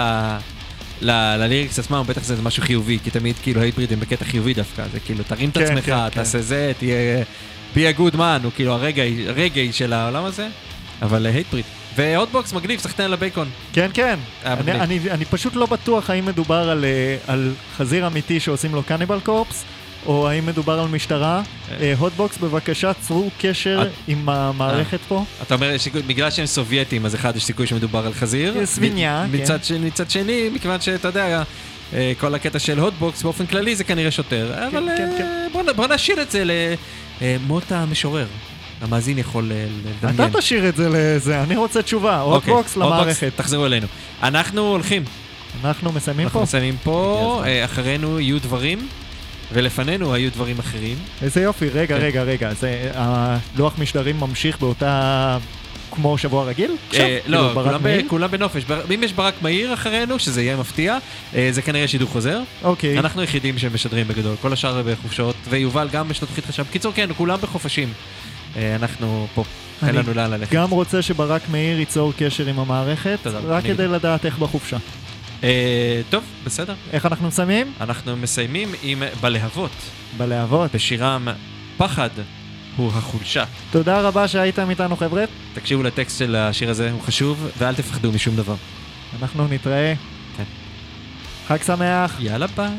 ל lyrics עצמם, בטח זה משהו חיובי, כי תמיד כאילו Hatebreed הם בקטע חיובי דווקא, זה כאילו תרים את כן, עצמך, כן, תעשה זה, תהיה... be a good man, הוא כאילו הרגע, הרגע של העולם הזה, אבל Hatebreed. ו Hotbox מגניב, סחטיין לבייקון. כן, כן. היה אני, מגניב. אני, אני פשוט לא בטוח האם מדובר על, אה, על חזיר אמיתי שעושים לו Cannibal Corpse, או האם מדובר על משטרה. אה, Hotbox, בבקשה, צרו קשר עם המערכת פה. אתה אומר, בגלל שהם סובייטים, אז אחד, יש סיכוי שמדובר על חזיר. свинья, כן. מצד שני, מכיוון שאתה יודע, אה, כל הקטע של Hotbox באופן כללי זה כנראה שוטר. אבל כן, אה, כן. בוא נשאיר את זה למות המשורר. המאזין יכול אה, אתה לדמיין. תשאיר את זה לזה, אני רוצה תשובה. אוקיי, Hotbox למערכת. תחזרו אלינו. אנחנו הולכים. אנחנו מסיימים אנחנו פה? מסיימים פה, אה, אחרינו יהיו דברים, ולפנינו היו דברים אחרים. איזה יופי, רגע, כן. רגע, רגע, זה הלוח משדרים ממשיך באותה... כמו שבוע רגיל? עכשיו? אה, כאילו, לא, ברק כולם ב-? כולם בנופש. בר- אם יש ברק מהיר אחרינו, שזה יהיה מפתיע, אה, זה כנראה שידור חוזר. אוקיי. אנחנו היחידים שמשדרים בגדול, כל השאר בחופשות, ויובל גם יש לו תוכנית חשב. בקיצור, כן, כולם בחופשים. אה, אנחנו פה, אין לנו לאן ללכת. גם רוצה שברק מאיר ייצור קשר עם המערכת, רק כדי לדעת איך בחופשה. אה, טוב, בסדר. איך אנחנו מסיימים? אנחנו מסיימים עם בלהבות. בלהבות. בשירם פחד הוא החולשה. תודה רבה שהייתם איתנו חבר'ה. תקשיבו לטקסט של השיר הזה, הוא חשוב, ואל תפחדו משום דבר. אנחנו נתראה. כן. חג שמח. יאללה ביי.